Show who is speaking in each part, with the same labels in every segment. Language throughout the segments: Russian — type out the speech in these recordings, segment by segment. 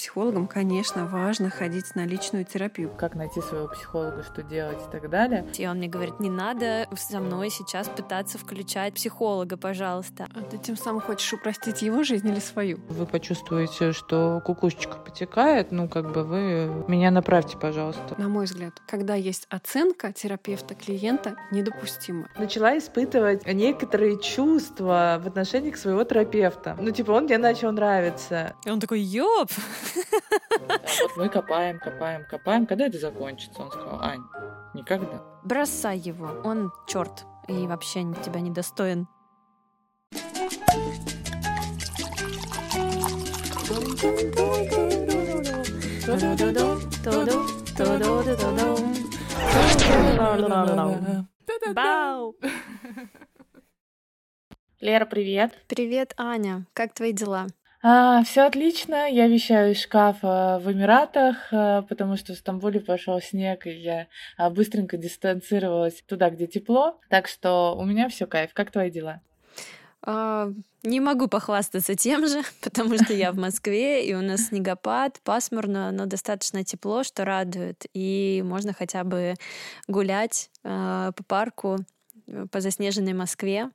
Speaker 1: психологом, конечно, важно ходить на личную терапию.
Speaker 2: Как найти своего психолога, что делать и так далее.
Speaker 3: И он мне говорит, не надо со мной сейчас пытаться включать психолога, пожалуйста.
Speaker 1: А ты тем самым хочешь упростить его жизнь или свою?
Speaker 2: Вы почувствуете, что кукушечка потекает, ну, как бы вы меня направьте, пожалуйста.
Speaker 1: На мой взгляд, когда есть оценка терапевта клиента, недопустимо.
Speaker 2: Начала испытывать некоторые чувства в отношении к своего терапевта. Ну, типа, он мне начал нравиться.
Speaker 3: И он такой, ёп!
Speaker 2: Вот мы копаем, копаем, копаем. Когда это закончится? Он сказал, Ань, никогда.
Speaker 3: Бросай его, он черт и вообще тебя не достоин. Бау!
Speaker 2: Лера, привет.
Speaker 3: Привет, Аня. Как твои дела?
Speaker 2: А, все отлично. Я вещаю из шкафа в Эмиратах, а, потому что в Стамбуле пошел снег, и я а, быстренько дистанцировалась туда, где тепло. Так что у меня все кайф. Как твои дела?
Speaker 3: А, не могу похвастаться тем же, потому что я в Москве, и у нас снегопад, пасмурно, но достаточно тепло, что радует. И можно хотя бы гулять э, по парку, Э, по заснеженной Москве.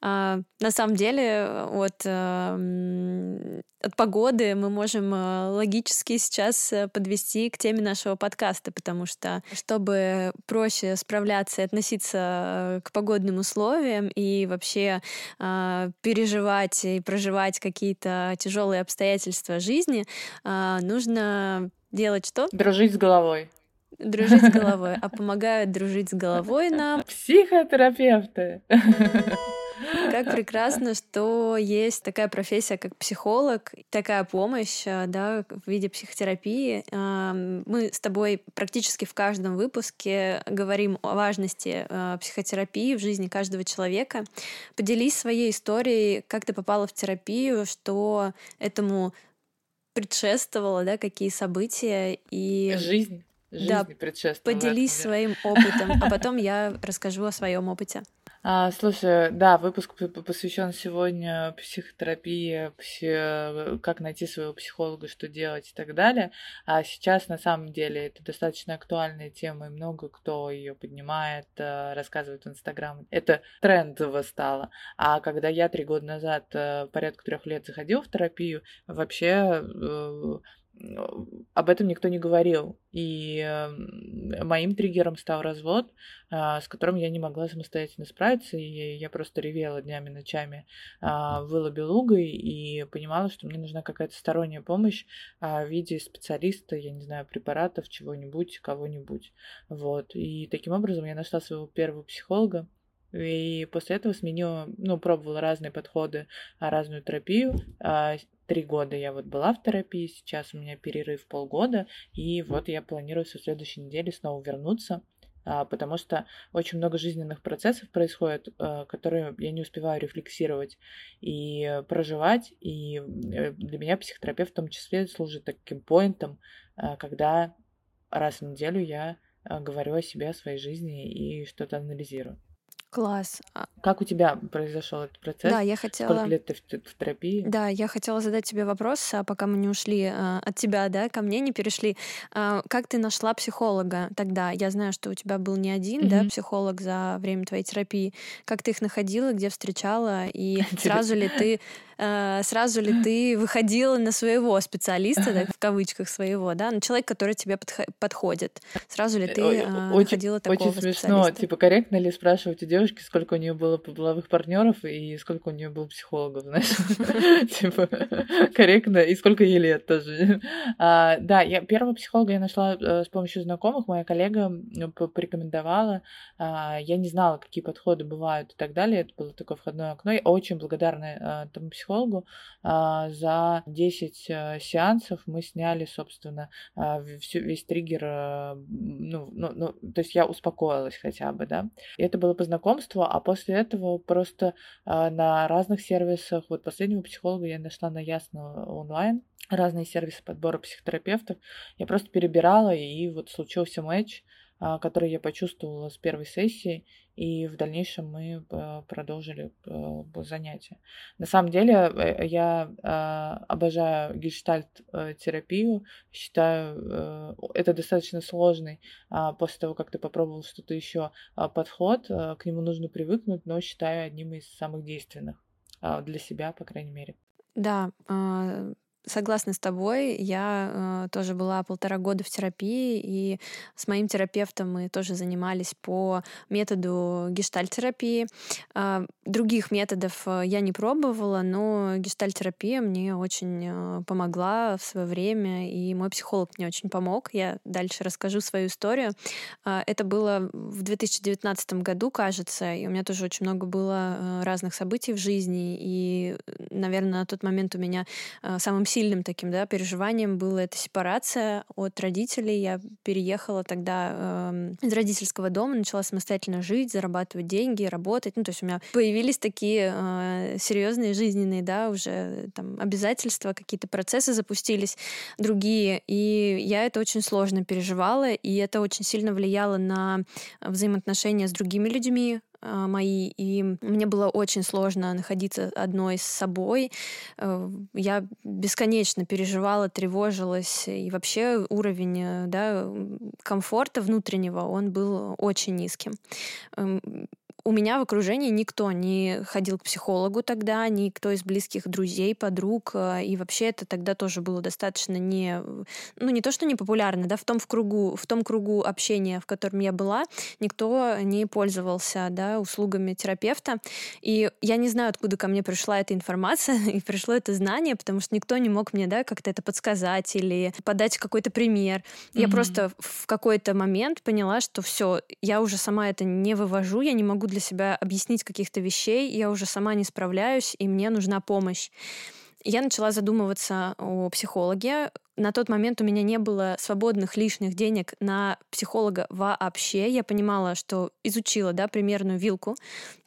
Speaker 3: А, на самом деле от, э, от погоды мы можем э, логически сейчас подвести к теме нашего подкаста, потому что чтобы проще справляться и относиться к погодным условиям и вообще а, переживать и проживать какие-то тяжелые обстоятельства жизни, а, нужно делать что?
Speaker 2: Дружить с головой
Speaker 3: дружить с головой, а помогают дружить с головой нам
Speaker 2: психотерапевты.
Speaker 3: Как прекрасно, что есть такая профессия, как психолог, такая помощь да, в виде психотерапии. Мы с тобой практически в каждом выпуске говорим о важности а, психотерапии в жизни каждого человека. Поделись своей историей, как ты попала в терапию, что этому предшествовало, да, какие события и...
Speaker 2: Жизнь жизни
Speaker 3: да,
Speaker 2: предшествовала.
Speaker 3: Поделись своим опытом, а потом я расскажу о своем опыте.
Speaker 2: А, слушай, да, выпуск посвящен сегодня психотерапии, пси... как найти своего психолога, что делать и так далее. А сейчас на самом деле это достаточно актуальная тема, и много кто ее поднимает, э, рассказывает в Инстаграм. Это трендово стало. А когда я три года назад, э, порядка трех лет заходил в терапию, вообще э, об этом никто не говорил. И эм, моим триггером стал развод, а, с которым я не могла самостоятельно справиться, и я просто ревела днями, ночами, а, выла белугой и понимала, что мне нужна какая-то сторонняя помощь а, в виде специалиста, я не знаю, препаратов, чего-нибудь, кого-нибудь. Вот. И таким образом я нашла своего первого психолога, и после этого сменила, ну, пробовала разные подходы, разную терапию. Три года я вот была в терапии, сейчас у меня перерыв полгода, и вот я планирую со следующей недели снова вернуться, потому что очень много жизненных процессов происходит, которые я не успеваю рефлексировать и проживать, и э, для меня психотерапевт в том числе служит таким поинтом, когда раз в неделю я говорю о себе, о своей жизни и что-то анализирую.
Speaker 3: Класс.
Speaker 2: А как у тебя произошел этот процесс?
Speaker 3: Да, я хотела...
Speaker 2: Сколько лет ты в, в терапии?
Speaker 3: Да, я хотела задать тебе вопрос, а пока мы не ушли а, от тебя, да, ко мне не перешли. А, как ты нашла психолога тогда? Я знаю, что у тебя был не один, mm-hmm. да, психолог за время твоей терапии. Как ты их находила, где встречала, и сразу ли ты Э, сразу ли ты выходила на своего специалиста, так, в кавычках своего, да, на человека, который тебе подходит? Сразу ли ты очень, находила такого
Speaker 2: Очень смешно, типа, корректно ли спрашивать у девушки, сколько у нее было половых партнеров и сколько у нее было психологов, знаешь? Типа, корректно, и сколько ей лет тоже. А, да, я первого психолога я нашла э, с помощью знакомых, моя коллега порекомендовала, а, я не знала, какие подходы бывают и так далее, это было такое входное окно, я очень благодарна тому психологу. А, за 10 э, сеансов мы сняли, собственно, всю, весь триггер, э, ну, ну, ну, то есть я успокоилась хотя бы, да. И это было по знакомству, а после этого просто а, на разных сервисах, вот последнего психолога я нашла на Ясно онлайн, разные сервисы подбора психотерапевтов. Я просто перебирала, и вот случился матч, а, который я почувствовала с первой сессии, и в дальнейшем мы э, продолжили э, занятия. На самом деле э, я а, обожаю гештальт-терапию, считаю, это достаточно сложный, а, после того, как ты попробовал что-то еще подход, к нему нужно привыкнуть, но считаю одним из самых действенных для себя, по крайней мере.
Speaker 3: Да, Согласна с тобой. Я э, тоже была полтора года в терапии, и с моим терапевтом мы тоже занимались по методу гештальтерапии. Э, других методов э, я не пробовала, но гештальтерапия мне очень э, помогла в свое время, и мой психолог мне очень помог. Я дальше расскажу свою историю. Э, это было в 2019 году, кажется, и у меня тоже очень много было э, разных событий в жизни, и, наверное, на тот момент у меня э, самым сильным таким да, переживанием была эта сепарация от родителей. Я переехала тогда э, из родительского дома, начала самостоятельно жить, зарабатывать деньги, работать. Ну, то есть у меня появились такие э, серьезные жизненные, да, уже там обязательства, какие-то процессы запустились, другие. И я это очень сложно переживала, и это очень сильно влияло на взаимоотношения с другими людьми, мои, и мне было очень сложно находиться одной с собой. Э, я бесконечно переживала, тревожилась, и вообще уровень э, да, комфорта внутреннего, он был очень низким. У меня в окружении никто не ходил к психологу тогда, никто из близких друзей, подруг, э, и вообще это тогда тоже было достаточно не, ну не то что не популярно, да, в том в кругу, в том кругу общения, в котором я была, никто не пользовался, да, услугами терапевта, и я не знаю, откуда ко мне пришла эта информация и пришло это знание, потому что никто не мог мне, да, как-то это подсказать или подать какой-то пример. Mm-hmm. Я просто в какой-то момент поняла, что все, я уже сама это не вывожу, я не могу для себя объяснить каких-то вещей, я уже сама не справляюсь, и мне нужна помощь. Я начала задумываться о психологе, на тот момент у меня не было свободных лишних денег на психолога вообще. Я понимала, что изучила да, примерную вилку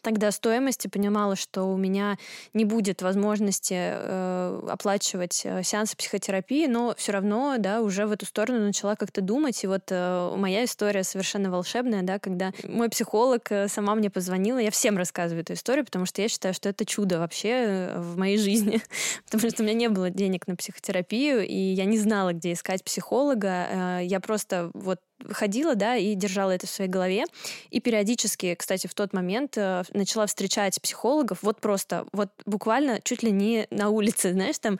Speaker 3: тогда стоимости, понимала, что у меня не будет возможности э, оплачивать э, сеансы психотерапии, но все равно да, уже в эту сторону начала как-то думать. И вот э, моя история совершенно волшебная, да, когда мой психолог э, сама мне позвонила. Я всем рассказываю эту историю, потому что я считаю, что это чудо вообще э, в моей жизни. потому что у меня не было денег на психотерапию, и я не знала, где искать психолога. Э, я просто вот ходила, да, и держала это в своей голове. И периодически, кстати, в тот момент э, начала встречать психологов, вот просто, вот буквально чуть ли не на улице, знаешь, там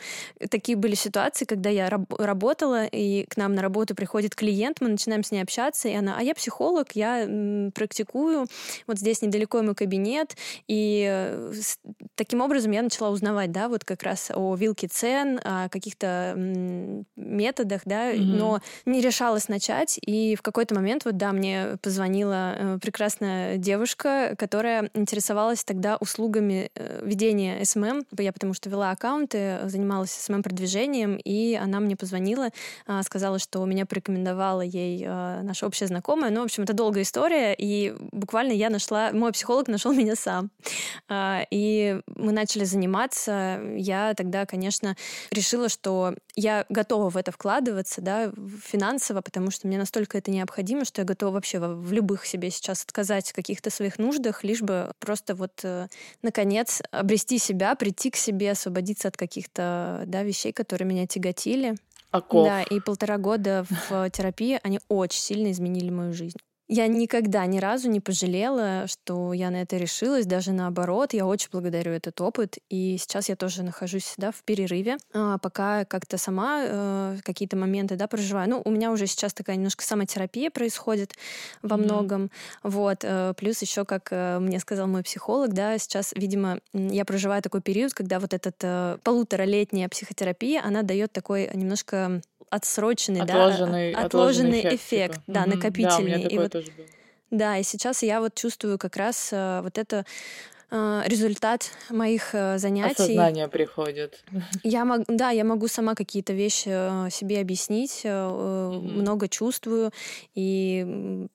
Speaker 3: такие были ситуации, когда я раб- работала, и к нам на работу приходит клиент, мы начинаем с ней общаться, и она, а я психолог, я м, практикую, вот здесь недалеко мой кабинет, и э, с, таким образом я начала узнавать, да, вот как раз о вилке цен, о каких-то м, методах, да, mm-hmm. но не решалась начать, и и в какой-то момент, вот да, мне позвонила э, прекрасная девушка, которая интересовалась тогда услугами э, ведения SMM. Я потому что вела аккаунты, занималась SMM-продвижением, и она мне позвонила, э, сказала, что меня порекомендовала ей э, наша общая знакомая. Ну, в общем, это долгая история, и буквально я нашла, мой психолог нашел меня сам. Э, и мы начали заниматься. Я тогда, конечно, решила, что я готова в это вкладываться, да, финансово, потому что мне настолько это необходимо, что я готова вообще в любых себе сейчас отказать в каких-то своих нуждах, лишь бы просто вот, э, наконец, обрести себя, прийти к себе, освободиться от каких-то, да, вещей, которые меня тяготили.
Speaker 2: Оков.
Speaker 3: Да, и полтора года в терапии, они очень сильно изменили мою жизнь. Я никогда ни разу не пожалела, что я на это решилась, даже наоборот, я очень благодарю этот опыт, и сейчас я тоже нахожусь да, в перерыве, а, пока как-то сама э, какие-то моменты да, проживаю. Ну, у меня уже сейчас такая немножко самотерапия происходит во mm-hmm. многом, вот, э, плюс еще, как э, мне сказал мой психолог, да, сейчас, видимо, я проживаю такой период, когда вот эта полуторалетняя психотерапия, она дает такой немножко отсроченный,
Speaker 2: отложенный,
Speaker 3: да, отложенный, эффект, эффект типа. да,
Speaker 2: угу.
Speaker 3: накопительный.
Speaker 2: Да, и вот.
Speaker 3: Да, и сейчас я вот чувствую как раз uh, вот это uh, результат моих uh, занятий.
Speaker 2: Осознание приходит.
Speaker 3: Я мог, да, я могу сама какие-то вещи себе объяснить, mm-hmm. много чувствую и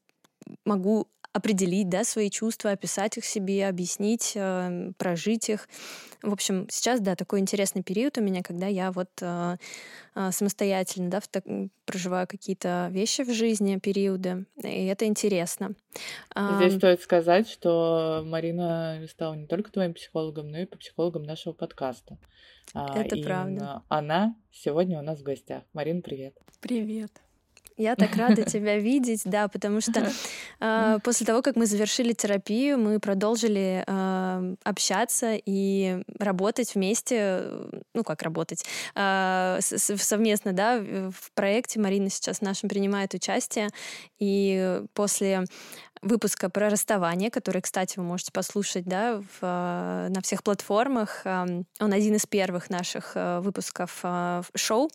Speaker 3: могу определить, да, свои чувства, описать их себе, объяснить, э, прожить их. В общем, сейчас, да, такой интересный период у меня, когда я вот э, э, самостоятельно, да, так, проживаю какие-то вещи в жизни, периоды, и это интересно.
Speaker 2: Здесь а, стоит сказать, что Марина стала не только твоим психологом, но и по психологам нашего подкаста.
Speaker 3: А, это правда.
Speaker 2: Она сегодня у нас в гостях. Марина, привет.
Speaker 1: Привет.
Speaker 3: Я так рада тебя видеть, да, потому что э, после того, как мы завершили терапию, мы продолжили э, общаться и работать вместе, ну как работать, э, совместно, да, в проекте. Марина сейчас в нашем принимает участие, и после выпуска про расставание, который, кстати, вы можете послушать да, в, на всех платформах. Он один из первых наших выпусков шоу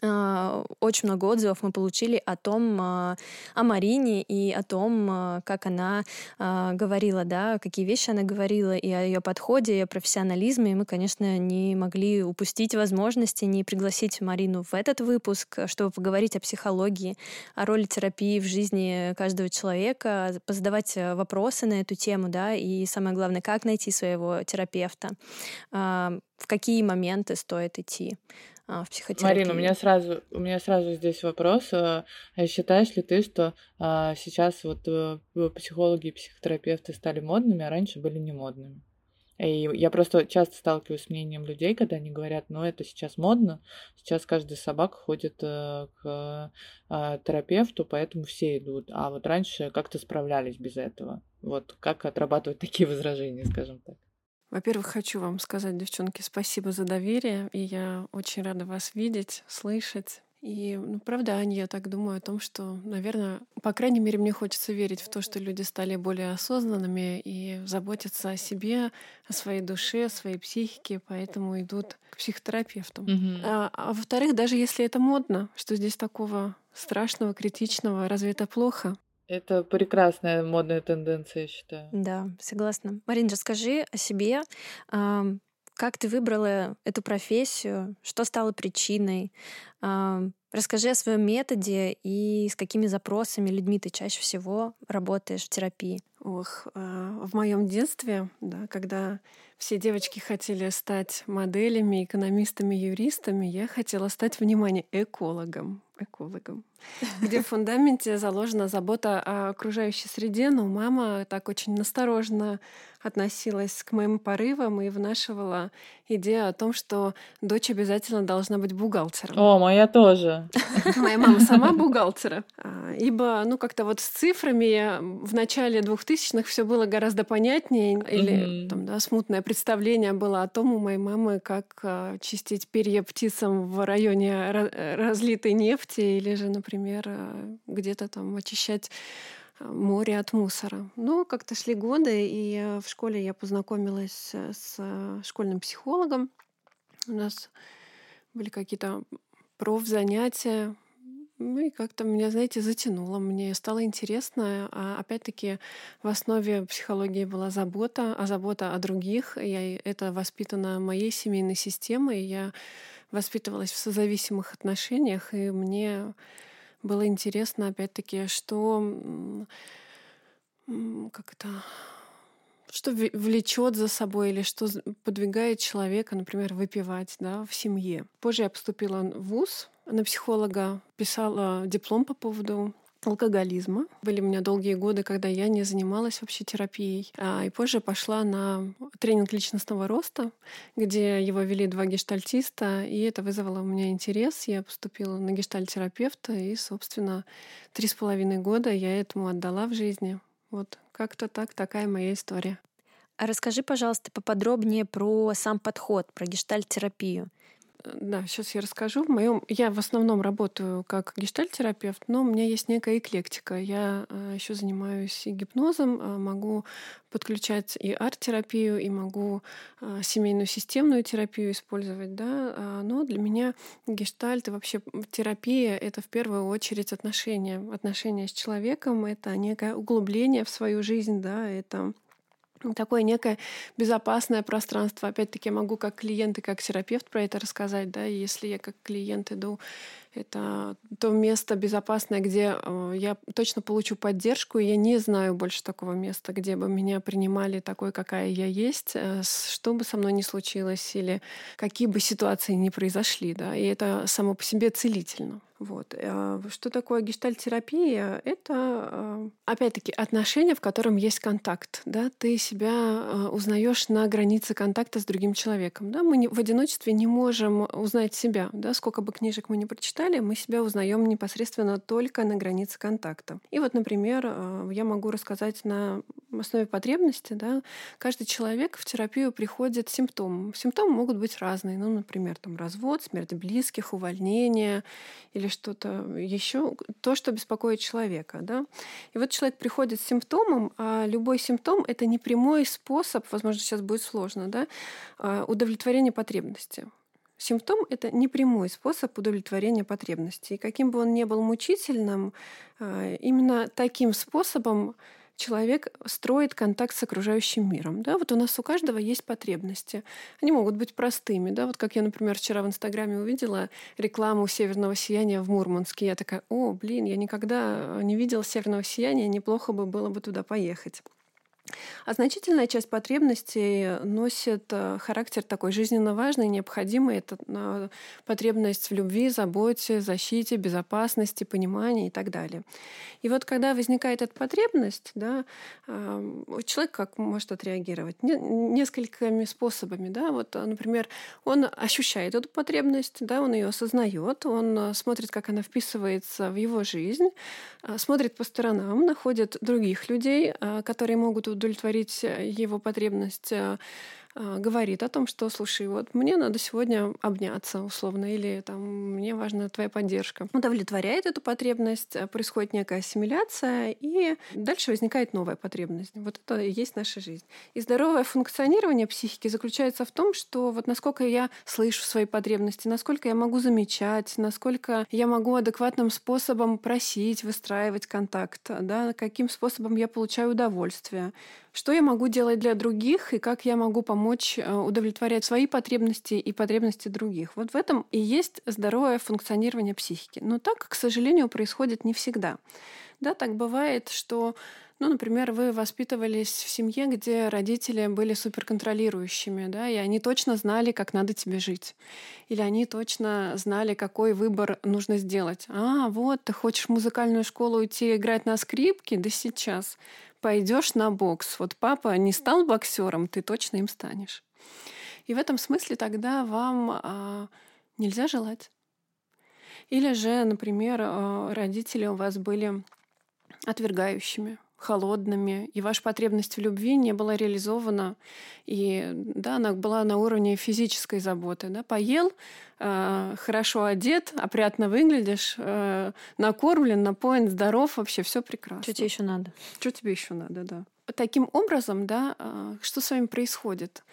Speaker 3: очень много отзывов мы получили о том, а, о Марине и о том, а, как она говорила, да, какие вещи она говорила, и о ее подходе, и о профессионализме. И мы, конечно, не могли упустить возможности не пригласить Марину в этот выпуск, чтобы поговорить о психологии, о роли терапии в жизни каждого человека, позадавать вопросы на эту тему, да, и самое главное, как найти своего терапевта, в какие моменты стоит идти а, в психотерапии.
Speaker 2: Марина, у меня сразу, у меня сразу здесь вопрос. А, а считаешь ли ты, что а, сейчас вот э, психологи и психотерапевты стали модными, а раньше были не модными? И я просто часто сталкиваюсь с мнением людей, когда они говорят, ну это сейчас модно, сейчас каждый собака ходит э, к терапевту, поэтому все идут. А вот раньше как-то справлялись без этого. Вот как отрабатывать такие возражения, скажем так.
Speaker 1: Во-первых, хочу вам сказать, девчонки, спасибо за доверие, и я очень рада вас видеть, слышать. И, ну, правда, Аня, я так думаю о том, что, наверное, по крайней мере, мне хочется верить в то, что люди стали более осознанными и заботятся о себе, о своей душе, о своей психике, поэтому идут к психотерапевтам.
Speaker 2: Mm-hmm.
Speaker 1: А, а во-вторых, даже если это модно, что здесь такого страшного, критичного, разве это плохо?
Speaker 2: Это прекрасная модная тенденция, я считаю.
Speaker 3: Да, согласна. Марин, расскажи о себе. Как ты выбрала эту профессию? Что стало причиной? Расскажи о своем методе и с какими запросами людьми ты чаще всего работаешь в терапии.
Speaker 1: Ох, а, в моем детстве, да, когда все девочки хотели стать моделями, экономистами, юристами, я хотела стать, внимание, экологом. Экологом. Где в фундаменте заложена забота о окружающей среде, но мама так очень настороженно относилась к моим порывам и внашивала идею о том, что дочь обязательно должна быть бухгалтером.
Speaker 2: О, моя тоже.
Speaker 1: Моя мама сама бухгалтера. Ибо, ну, как-то вот с цифрами в начале 2000-х все было гораздо понятнее. Или там, да, смутное представление было о том у моей мамы, как а, чистить перья птицам в районе разлитой нефти, или же, например, а, где-то там очищать море от мусора. Но как-то шли годы, и э, в школе я познакомилась э, с э, школьным психологом. У нас были какие-то профзанятия, ну и как-то меня, знаете, затянуло. Мне стало интересно. А опять-таки в основе психологии была забота, а забота о других. Я это воспитано моей семейной системой. Я воспитывалась в созависимых отношениях, и мне было интересно, опять-таки, что как это что влечет за собой или что подвигает человека, например, выпивать да, в семье. Позже я поступила в ВУЗ на психолога, писала диплом по поводу алкоголизма. Были у меня долгие годы, когда я не занималась вообще терапией. А, и позже пошла на тренинг личностного роста, где его вели два гештальтиста, и это вызвало у меня интерес. Я поступила на гештальтерапевта, и, собственно, три с половиной года я этому отдала в жизни. Вот как-то так, такая моя история.
Speaker 3: А расскажи, пожалуйста, поподробнее про сам подход, про гештальтерапию.
Speaker 1: Да, сейчас я расскажу. В моем я в основном работаю как гештальтерапевт, но у меня есть некая эклектика. Я э, еще занимаюсь и гипнозом, э, могу подключать и арт-терапию, и могу э, семейную системную терапию использовать, да. А, но для меня гештальт и вообще терапия — это в первую очередь отношения. Отношения с человеком — это некое углубление в свою жизнь, да, это такое некое безопасное пространство. Опять-таки, я могу как клиент и как терапевт про это рассказать, да, если я как клиент иду это то место безопасное, где э, я точно получу поддержку, и я не знаю больше такого места, где бы меня принимали такой, какая я есть, э, что бы со мной ни случилось, или какие бы ситуации ни произошли. Да? И это само по себе целительно. Вот. А что такое гештальтерапия? Это, опять-таки, отношения, в котором есть контакт. Да? Ты себя узнаешь на границе контакта с другим человеком. Да? Мы в одиночестве не можем узнать себя. Да? Сколько бы книжек мы не прочитали, далее, мы себя узнаем непосредственно только на границе контакта. И вот, например, э, я могу рассказать на основе потребности, да, каждый человек в терапию приходит симптомом. Симптомы могут быть разные, ну, например, там развод, смерть близких, увольнение или что-то еще, то, что беспокоит человека, да. И вот человек приходит с симптомом, а любой симптом — это не прямой способ, возможно, сейчас будет сложно, да, а, удовлетворения потребности. Симптом — это непрямой способ удовлетворения потребностей. И каким бы он ни был мучительным, а, именно таким способом человек строит контакт с окружающим миром. Да? Вот у нас у каждого есть потребности. Они могут быть простыми. Да? Вот как я, например, вчера в Инстаграме увидела рекламу северного сияния в Мурманске. Я такая, о, блин, я никогда не видела северного сияния, неплохо бы было бы туда поехать. А значительная часть потребностей носит э, характер такой жизненно важный, необходимый. Это э, потребность в любви, заботе, защите, безопасности, понимании и так далее. И вот когда возникает эта потребность, да, человек как может отреагировать? Несколькими способами. Да? Вот, например, он ощущает эту потребность, да, он ее осознает, он э, смотрит, как она вписывается в его жизнь, смотрит по сторонам, находит других людей, которые могут удовлетворить э, его потребность э, говорит о том, что, слушай, вот мне надо сегодня обняться условно, или там мне важна твоя поддержка. Удовлетворяет эту потребность, э, происходит некая ассимиляция, и дальше возникает новая потребность. Вот это и есть наша жизнь. И здоровое функционирование психики заключается в том, что вот насколько я слышу свои потребности, насколько я могу замечать, насколько я могу адекватным способом просить, выстраивать контакт, да, каким способом я получаю удовольствие, что я могу делать для других и как я могу помочь э, удовлетворять свои потребности и потребности других. Вот в этом и есть здоровое функционирование психики. Но так, к сожалению, происходит не всегда. Да, так бывает, что ну, например, вы воспитывались в семье, где родители были суперконтролирующими, да, и они точно знали, как надо тебе жить. Или они точно знали, какой выбор нужно сделать. А, вот, ты хочешь в музыкальную школу идти играть на скрипке? Да сейчас пойдешь на бокс. Вот папа не стал боксером, ты точно им станешь. И в этом смысле тогда вам а, нельзя желать. Или же, например, а, родители у вас были отвергающими холодными, и ваша потребность в любви не была реализована, и да, она была на уровне физической заботы. Да? Поел, э, хорошо одет, опрятно выглядишь, э, накормлен, напоен, здоров, вообще все прекрасно.
Speaker 3: Что тебе еще надо?
Speaker 1: Что тебе еще надо, да. Таким образом, да, э, что с вами происходит?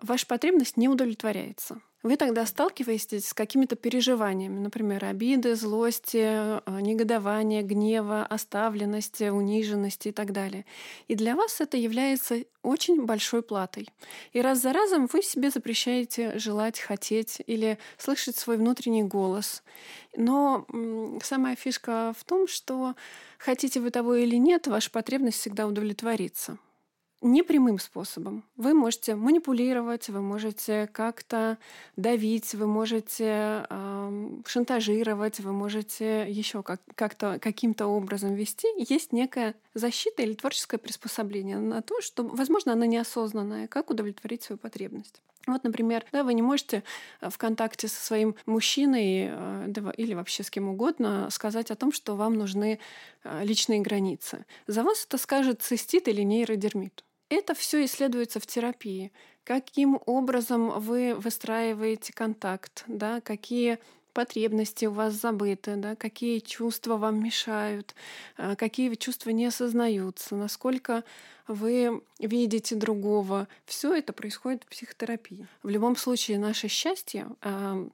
Speaker 1: Ваша потребность не удовлетворяется вы тогда сталкиваетесь с какими-то переживаниями, например, обиды, злости, э, негодования, гнева, оставленности, униженности и так далее. И для вас это является очень большой платой. И раз за разом вы себе запрещаете желать, хотеть или слышать свой внутренний голос. Но самая фишка в том, что хотите вы того или нет, ваша потребность всегда удовлетворится непрямым способом. Вы можете манипулировать, вы можете как-то давить, вы можете э, шантажировать, вы можете еще как- как-то каким-то образом вести. Есть некая защита или творческое приспособление на то, что, возможно, оно неосознанное, как удовлетворить свою потребность. Вот, например, да, вы не можете в контакте со своим мужчиной э, или вообще с кем угодно сказать о том, что вам нужны э, личные границы. За вас это скажет цистит или нейродермит. Это все исследуется в терапии. Каким образом вы выстраиваете контакт, да, какие потребности у вас забыты, да, какие чувства вам мешают, а, какие чувства не осознаются, насколько вы видите другого. Все это происходит в психотерапии. В любом случае, наше счастье а,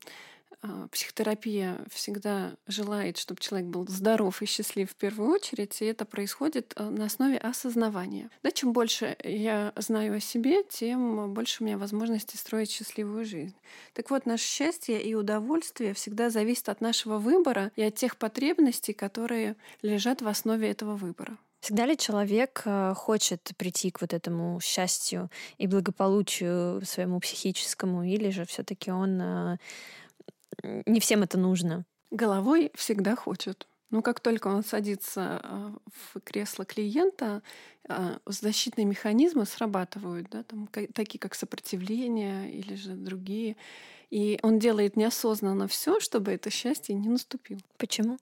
Speaker 1: психотерапия всегда желает, чтобы человек был здоров и счастлив в первую очередь, и это происходит а, на основе осознавания. Да, чем больше я знаю о себе, тем больше у меня возможности строить счастливую жизнь. Так вот, наше счастье и удовольствие всегда зависит от нашего выбора и от тех потребностей, которые лежат в основе этого выбора.
Speaker 3: Всегда ли человек э, хочет прийти к вот этому счастью и благополучию своему психическому, или же все-таки он э, не всем это нужно?
Speaker 1: Головой всегда хочет. Но как только он садится э, в кресло клиента, защитные механизмы срабатывают, да, там, такие как сопротивление или же другие. И он делает неосознанно все, чтобы это счастье не наступило.
Speaker 3: Почему?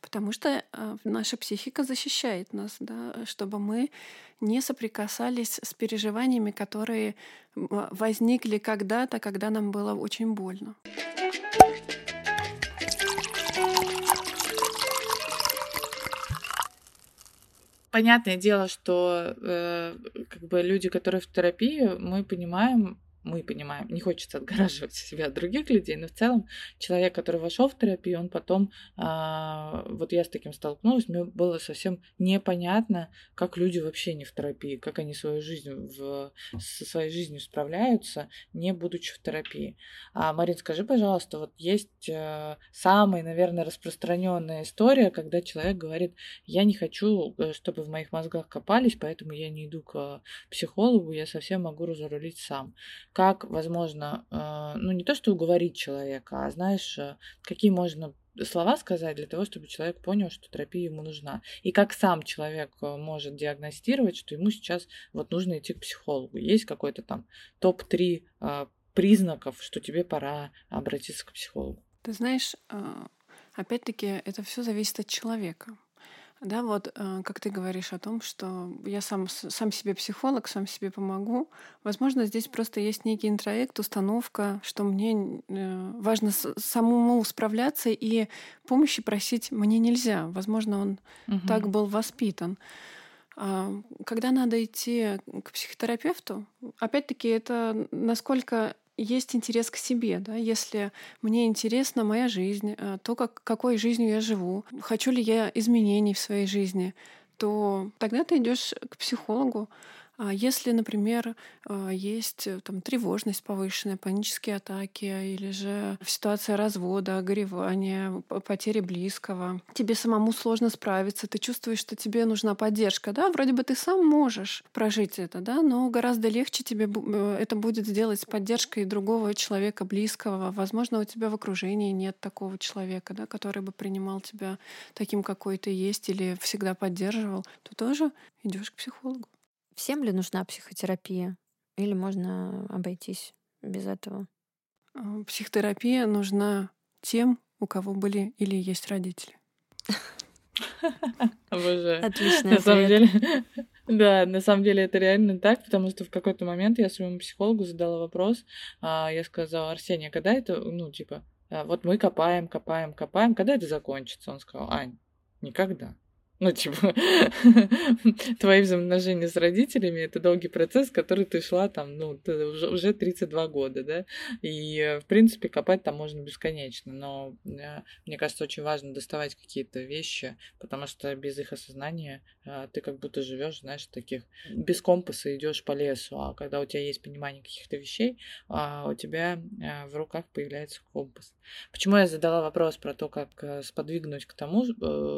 Speaker 1: Потому что э, наша психика защищает нас, да, чтобы мы не соприкасались с переживаниями, которые возникли когда-то, когда нам было очень больно.
Speaker 2: Понятное дело, что э, как бы люди, которые в терапии, мы понимаем, мы понимаем, не хочется отгораживать себя от других людей, но в целом человек, который вошел в терапию, он потом, а, вот я с таким столкнулась, мне было совсем непонятно, как люди вообще не в терапии, как они свою жизнь в, со своей жизнью справляются, не будучи в терапии. А, Марин, скажи, пожалуйста, вот есть а, самая, наверное, распространенная история, когда человек говорит, я не хочу, э, чтобы в моих мозгах копались, поэтому я не иду к психологу, я совсем могу разрулить сам как, возможно, э, ну не то, что уговорить человека, а знаешь, э, какие можно слова сказать для того, чтобы человек понял, что терапия ему нужна. И как сам человек э, может диагностировать, что ему сейчас вот нужно идти к психологу. Есть какой-то там топ-3 признаков, что тебе пора обратиться к психологу.
Speaker 1: Ты знаешь, опять-таки это все зависит от человека. Да, вот э, как ты говоришь о том, что я сам, сам себе психолог, сам себе помогу. Возможно, здесь просто есть некий интроект, установка, что мне э, важно самому справляться и помощи просить мне нельзя. Возможно, он угу. так был воспитан. А, когда надо идти к психотерапевту, опять-таки это насколько есть интерес к себе, да, если мне интересна моя жизнь, э, то, как, какой жизнью я живу, хочу ли я изменений в своей жизни, то тогда ты идешь к психологу, а если, например, а, есть э, там, тревожность повышенная, панические атаки или же ситуация развода, горевания, потери близкого, тебе самому сложно справиться, ты чувствуешь, что тебе нужна поддержка, да, вроде бы ты сам можешь прожить это, да, но гораздо легче тебе э, это будет сделать с поддержкой другого человека, близкого. Возможно, у тебя в окружении нет такого человека, да, который бы принимал тебя таким, какой ты есть, или всегда поддерживал, то тоже идешь к психологу.
Speaker 3: Всем ли нужна психотерапия? Или можно обойтись без этого?
Speaker 1: А, психотерапия нужна тем, у кого были или есть родители.
Speaker 2: Боже.
Speaker 3: Отлично.
Speaker 2: На самом деле, да, на самом деле это реально так, потому что в какой-то момент я своему психологу задала вопрос, а, я сказала, Арсений, а когда это, ну, типа, а, вот мы копаем, копаем, копаем, когда это закончится? Он сказал, Ань, никогда. Ну, типа, твои взаимоотношения с родителями — это долгий процесс, который ты шла там, ну, ты уже, уже 32 года, да, и, в принципе, копать там можно бесконечно, но э, мне кажется, очень важно доставать какие-то вещи, потому что без их осознания э, ты как будто живешь, знаешь, таких, без компаса идешь по лесу, а когда у тебя есть понимание каких-то вещей, а у тебя э, в руках появляется компас. Почему я задала вопрос про то, как сподвигнуть к тому,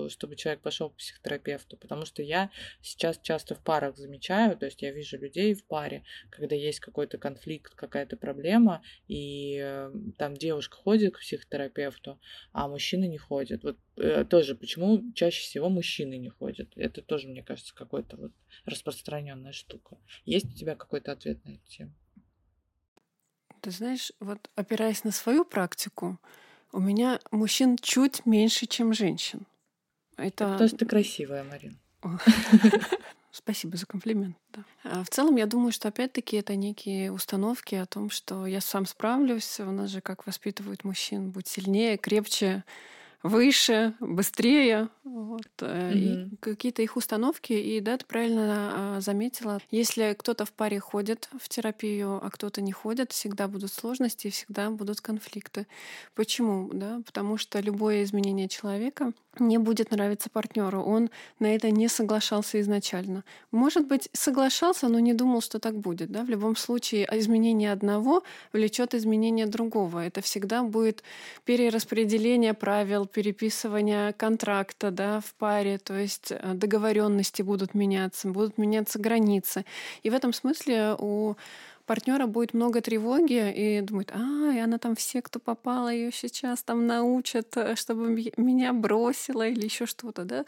Speaker 2: чтобы человек пошел к психотерапевту, потому что я сейчас часто в парах замечаю, то есть я вижу людей в паре, когда есть какой-то конфликт, какая-то проблема, и э, там девушка ходит к психотерапевту, а мужчина не ходит. Вот э, тоже, почему чаще всего мужчины не ходят? Это тоже, мне кажется, какой-то вот распространенная штука. Есть у тебя какой-то ответ на эту тему?
Speaker 1: Ты знаешь, вот опираясь на свою практику, у меня мужчин чуть меньше, чем женщин.
Speaker 2: Это... Потому что ты красивая, Марин.
Speaker 1: Спасибо за комплимент. Да. А в целом, я думаю, что опять-таки это некие установки о том, что я сам справлюсь. У нас же как воспитывают мужчин, будь сильнее, крепче, выше, быстрее. Вот, mm-hmm. И какие-то их установки. И да, ты правильно а, заметила, если кто-то в паре ходит в терапию, а кто-то не ходит, всегда будут сложности всегда будут конфликты. Почему? Да? Потому что любое изменение человека не будет нравиться партнеру. Он на это не соглашался изначально. Может быть, соглашался, но не думал, что так будет. Да? В любом случае, изменение одного влечет изменение другого. Это всегда будет перераспределение правил, переписывание контракта да, в паре, то есть э, договоренности будут меняться, будут меняться границы. И в этом смысле у партнера будет много тревоги и думает, а, и она там все, кто попала, ее сейчас там научат, э, чтобы меня бросила или еще что-то, да.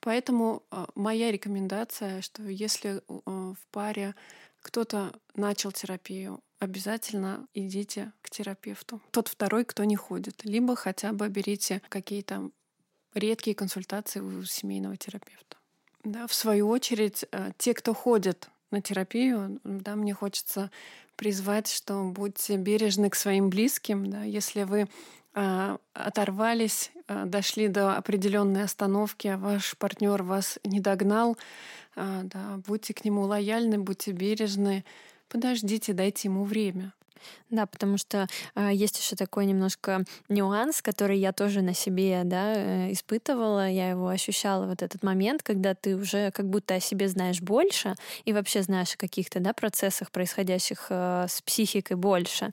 Speaker 1: Поэтому э, моя рекомендация, что если в паре кто-то начал терапию, обязательно идите к терапевту. Тот второй, кто не ходит. Либо хотя бы берите какие-то редкие консультации у семейного терапевта. Да, в свою очередь, э, те, кто ходит на терапию, да, мне хочется призвать, что будьте бережны к своим близким. Да, если вы а, оторвались, а, дошли до определенной остановки, а ваш партнер вас не догнал, а, да, будьте к нему лояльны, будьте бережны, подождите, дайте ему время.
Speaker 3: Да, потому что э, есть еще такой немножко нюанс, который я тоже на себе да, э, испытывала. Я его ощущала вот этот момент, когда ты уже как будто о себе знаешь больше и вообще знаешь о каких-то да, процессах, происходящих э, с психикой больше.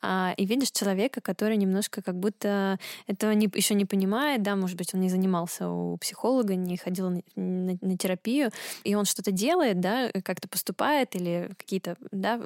Speaker 3: А, и видишь человека, который немножко как будто этого не, еще не понимает, да, может быть, он не занимался у психолога, не ходил на, на, на терапию, и он что-то делает, да, как-то поступает или какие-то да,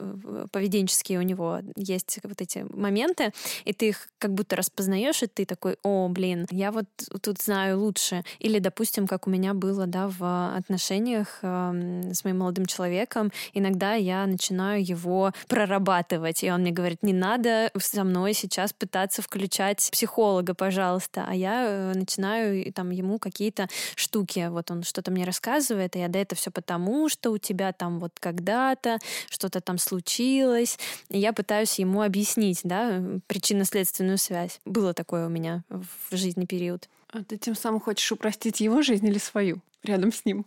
Speaker 3: поведенческие у него есть вот эти моменты, и ты их как будто распознаешь, и ты такой, о, блин, я вот тут знаю лучше. Или, допустим, как у меня было, да, в отношениях э, с моим молодым человеком, иногда я начинаю его прорабатывать, и он мне говорит, не надо со мной сейчас пытаться включать психолога, пожалуйста, а я э, начинаю там ему какие-то штуки, вот он что-то мне рассказывает, и я, да, это все потому, что у тебя там вот когда-то что-то там случилось, и я пытаюсь ему объяснить, да, причинно-следственную связь. Было такое у меня в жизни период.
Speaker 1: А ты тем самым хочешь упростить его жизнь или свою рядом с ним?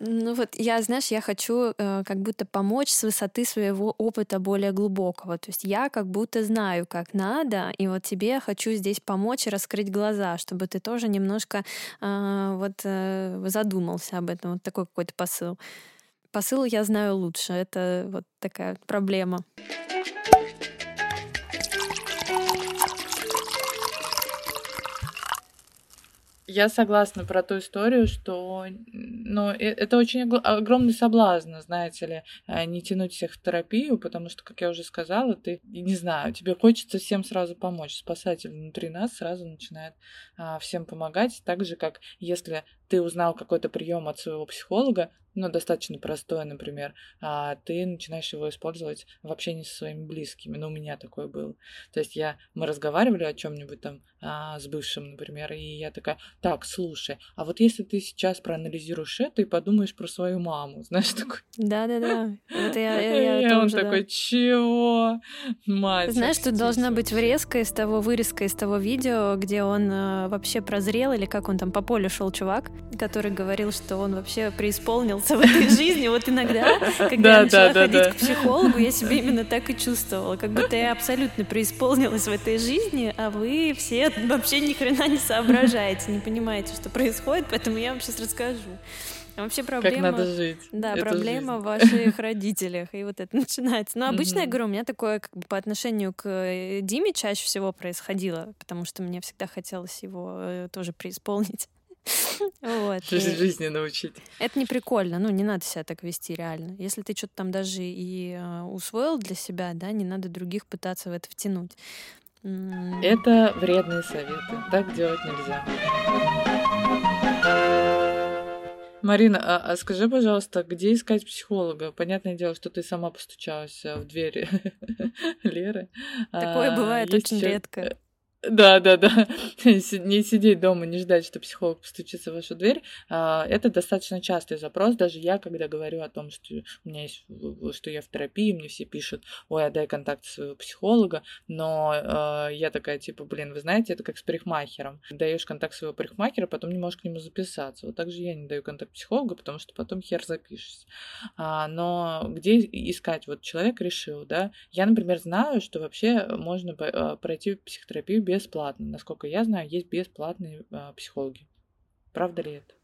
Speaker 3: Ну вот я, знаешь, я хочу э, как будто помочь с высоты своего опыта более глубокого. То есть я как будто знаю, как надо, и вот тебе хочу здесь помочь и раскрыть глаза, чтобы ты тоже немножко э, вот э, задумался об этом. Вот такой какой-то посыл. Посыл я знаю лучше. Это вот такая проблема.
Speaker 2: Я согласна про ту историю, что ну, это очень огромный соблазн, знаете ли, а, не тянуть всех в терапию, потому что, как я уже сказала, ты, не знаю, тебе хочется всем сразу помочь. Спасатель внутри нас сразу начинает а, всем помогать, так же, как если ты узнал какой-то прием от своего психолога, ну, достаточно простой, например, а ты начинаешь его использовать в общении со своими близкими. Ну, у меня такое было. То есть я, мы разговаривали о чем-нибудь там а, с бывшим, например, и я такая, так, слушай, а вот если ты сейчас проанализируешь это и подумаешь про свою маму, знаешь, такой...
Speaker 3: Да-да-да.
Speaker 2: Вот я, я, я и он такой, чего? Мать.
Speaker 3: Знаешь, тут должна быть врезка из того, вырезка из того видео, где он э, вообще прозрел, или как он там по полю шел чувак, который говорил, что он вообще преисполнился в этой жизни. Вот иногда, когда я начала ходить к психологу, я себя именно так и чувствовала, как будто я абсолютно преисполнилась в этой жизни, а вы все вообще ни хрена не соображаете, не понимаете, что происходит, поэтому я вам сейчас расскажу. А вообще проблема...
Speaker 2: Как надо жить.
Speaker 3: Да, это проблема жизнь. в ваших родителях. И вот это начинается. Но обычно, я говорю, у меня такое как бы по отношению к э, Диме чаще всего происходило, потому что мне всегда хотелось его э, тоже преисполнить.
Speaker 2: Вот. Жизни научить.
Speaker 3: Это не прикольно, ну, не надо себя так вести реально. Если ты что-то там даже и э, усвоил для себя, да, не надо других пытаться в это втянуть.
Speaker 2: Это вредные советы. Так делать нельзя. Марина, а, а скажи, пожалуйста, где искать психолога? Понятное дело, что ты сама постучалась э, в двери Леры.
Speaker 3: Такое а, бывает очень редко.
Speaker 2: Да, да, да. Не сидеть дома, не ждать, что психолог постучится в вашу дверь. А, это достаточно частый запрос. Даже я, когда говорю о том, что у меня есть, что я в терапии, мне все пишут, ой, отдай контакт своего психолога. Но а, я такая, типа, блин, вы знаете, это как с парикмахером. Даешь контакт своего парикмахера, потом не можешь к нему записаться. Вот так же я не даю контакт психолога, потому что потом хер запишешься. А, но где искать? Вот человек решил, да. Я, например, знаю, что вообще можно пройти психотерапию без бесплатно. Насколько я знаю, есть бесплатные а, психологи. Правда ли это?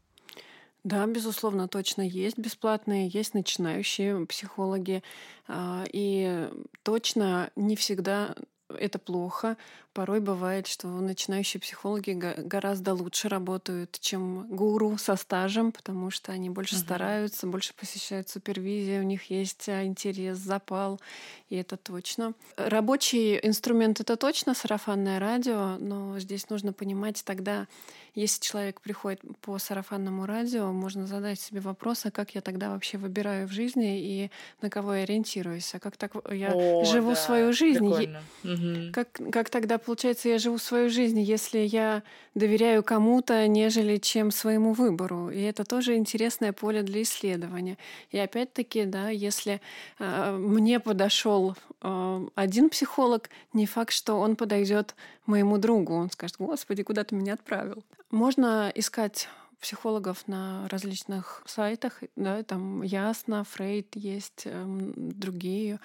Speaker 1: Да, безусловно, точно есть бесплатные, есть начинающие психологи. А, и точно не всегда это плохо. Порой бывает, что начинающие психологи гораздо лучше работают, чем гуру со стажем, потому что они больше uh-huh. стараются, больше посещают супервизию, у них есть а, интерес, запал, и это точно. Рабочий инструмент это точно сарафанное радио, но здесь нужно понимать тогда, если человек приходит по сарафанному радио, можно задать себе вопрос, а как я тогда вообще выбираю в жизни и на кого я ориентируюсь, а как так я О, живу да, свою жизнь, угу. как, как тогда получается я живу свою жизнь, если я доверяю кому-то, нежели чем своему выбору, и это тоже интересное поле для исследования. И опять-таки, да, если э, мне подошел э, один психолог, не факт, что он подойдет моему другу, он скажет, господи, куда ты меня отправил? Можно искать психологов на различных сайтах, да, там Ясно, Фрейд есть, э, другие.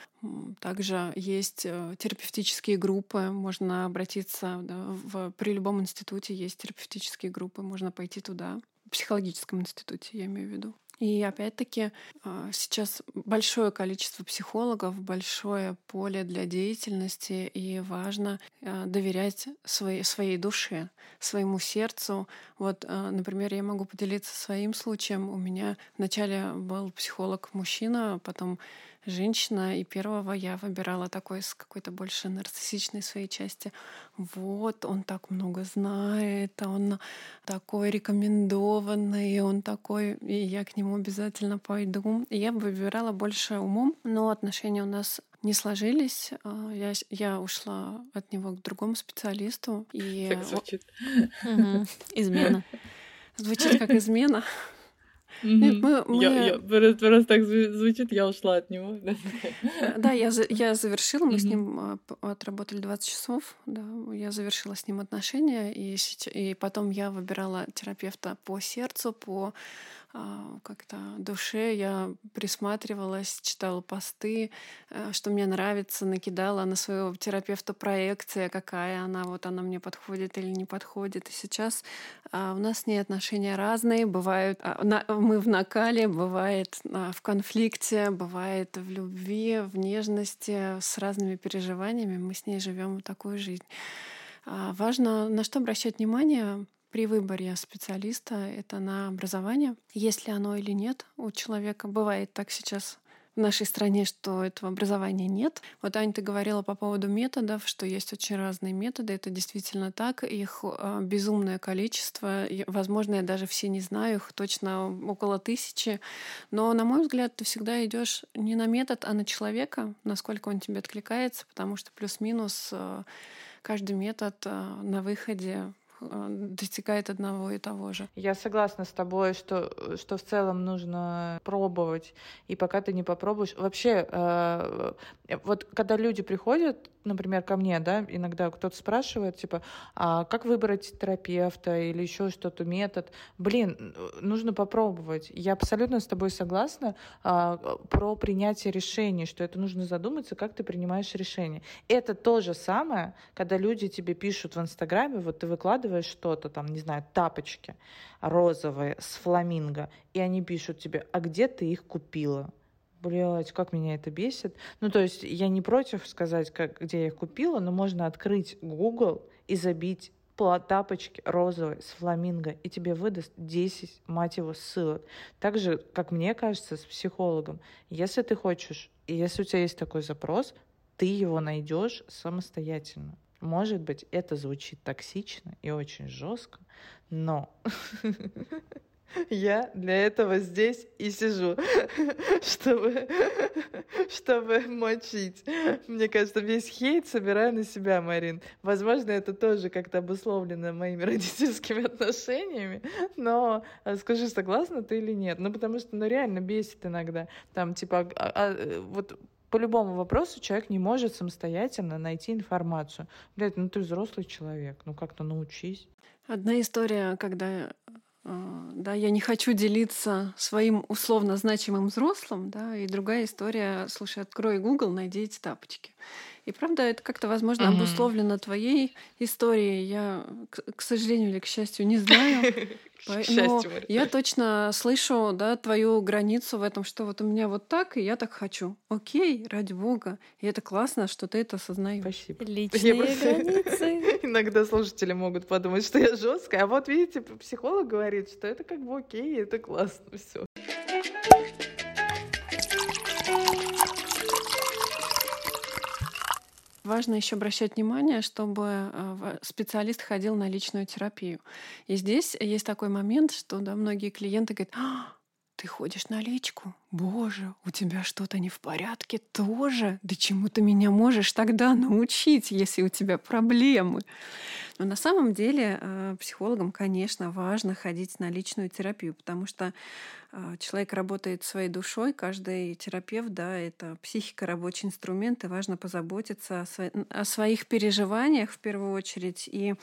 Speaker 1: Также есть э, терапевтические группы, можно обратиться да, в, при любом институте есть терапевтические группы, можно пойти туда. В психологическом институте, я имею в виду. И опять-таки а, сейчас большое количество психологов, большое поле для деятельности, и важно а, доверять своей, своей душе, своему сердцу. Вот, а, например, я могу поделиться своим случаем. У меня вначале был психолог-мужчина, потом женщина, и первого я выбирала такой с какой-то больше нарциссичной своей части. Вот, он так много знает, он такой рекомендованный, он такой, и я к нему обязательно пойду. И я выбирала больше умом, но отношения у нас не сложились. А, я, я ушла от него к другому специалисту. И...
Speaker 2: Так звучит.
Speaker 3: Измена.
Speaker 1: Звучит как измена.
Speaker 2: Нет, мы, мы... Я, я, просто, просто так звучит, я ушла от него.
Speaker 1: Да, я, я завершила, мы с ним а, отработали 20 часов, да, я завершила с ним отношения, и, и потом я выбирала терапевта по сердцу, по как-то душе. Я присматривалась, читала посты, э, что мне нравится, накидала на своего терапевта проекция, какая она, вот она мне подходит или не подходит. И сейчас а, у нас с ней отношения разные, бывают, а, мы в накале, бывает в конфликте, бывает в любви, в нежности, с разными переживаниями. Мы с ней живем такую жизнь. Важно на что обращать внимание при выборе специалиста это на образование, есть ли оно или нет у человека. Бывает так сейчас в нашей стране, что этого образования нет. Вот, Аня, ты говорила по поводу методов, что есть очень разные методы. Это действительно так. Их а, безумное количество. Возможно, я даже все не знаю, их точно около тысячи. Но, на мой взгляд, ты всегда идешь не на метод, а на человека, насколько он тебе откликается, потому что плюс-минус а, каждый метод а, на выходе достигает одного и того же.
Speaker 2: Я согласна с тобой, что, что в целом нужно пробовать, и пока ты не попробуешь... Вообще, э, вот когда люди приходят, например, ко мне, да, иногда кто-то спрашивает, типа, а как выбрать терапевта или еще что-то, метод. Блин, нужно попробовать. Я абсолютно с тобой согласна а, про принятие решений, что это нужно задуматься, как ты принимаешь решение. Это то же самое, когда люди тебе пишут в Инстаграме, вот ты выкладываешь что-то, там, не знаю, тапочки розовые с фламинго, и они пишут тебе, а где ты их купила? Блять, как меня это бесит. Ну, то есть я не против сказать, как, где я их купила, но можно открыть Google и забить тапочки розовые с фламинго, и тебе выдаст 10, мать его, ссылок. Так же, как мне кажется, с психологом. Если ты хочешь, и если у тебя есть такой запрос, ты его найдешь самостоятельно. Может быть, это звучит токсично и очень жестко, но я для этого здесь и сижу, чтобы, чтобы мочить. Мне кажется, весь хейт собираю на себя, Марин. Возможно, это тоже как-то обусловлено моими родительскими отношениями, но а, скажи, согласна ты или нет? Ну, потому что, ну, реально бесит иногда. Там, типа, а, а, вот по любому вопросу человек не может самостоятельно найти информацию. Блядь, ну ты взрослый человек, ну как-то научись.
Speaker 1: Одна история, когда а, да, я не хочу делиться своим условно значимым взрослым, да, и другая история, слушай, открой Google, найди эти тапочки. И правда, это как-то, возможно, mm-hmm. обусловлено твоей историей. Я, к, к сожалению или к счастью, не знаю. Но я точно слышу, да, твою границу в этом, что вот у меня вот так, и я так хочу. Окей, ради бога. И это классно, что ты это осознаешь.
Speaker 2: Спасибо.
Speaker 3: Личные границы.
Speaker 2: Иногда слушатели могут подумать, что я жесткая, а вот видите, психолог говорит, что это как бы окей, это классно, все.
Speaker 1: Важно еще обращать внимание, чтобы э, специалист ходил на личную терапию. И здесь есть такой момент, что да, многие клиенты говорят, а, ты ходишь на личку? Боже, у тебя что-то не в порядке тоже? Да чему ты меня можешь тогда научить, если у тебя проблемы? Но на самом деле э, психологам, конечно, важно ходить на личную терапию, потому что э, человек работает своей душой, каждый терапевт, да, это психика, рабочий инструмент, и важно позаботиться о, сво... о своих переживаниях в первую очередь и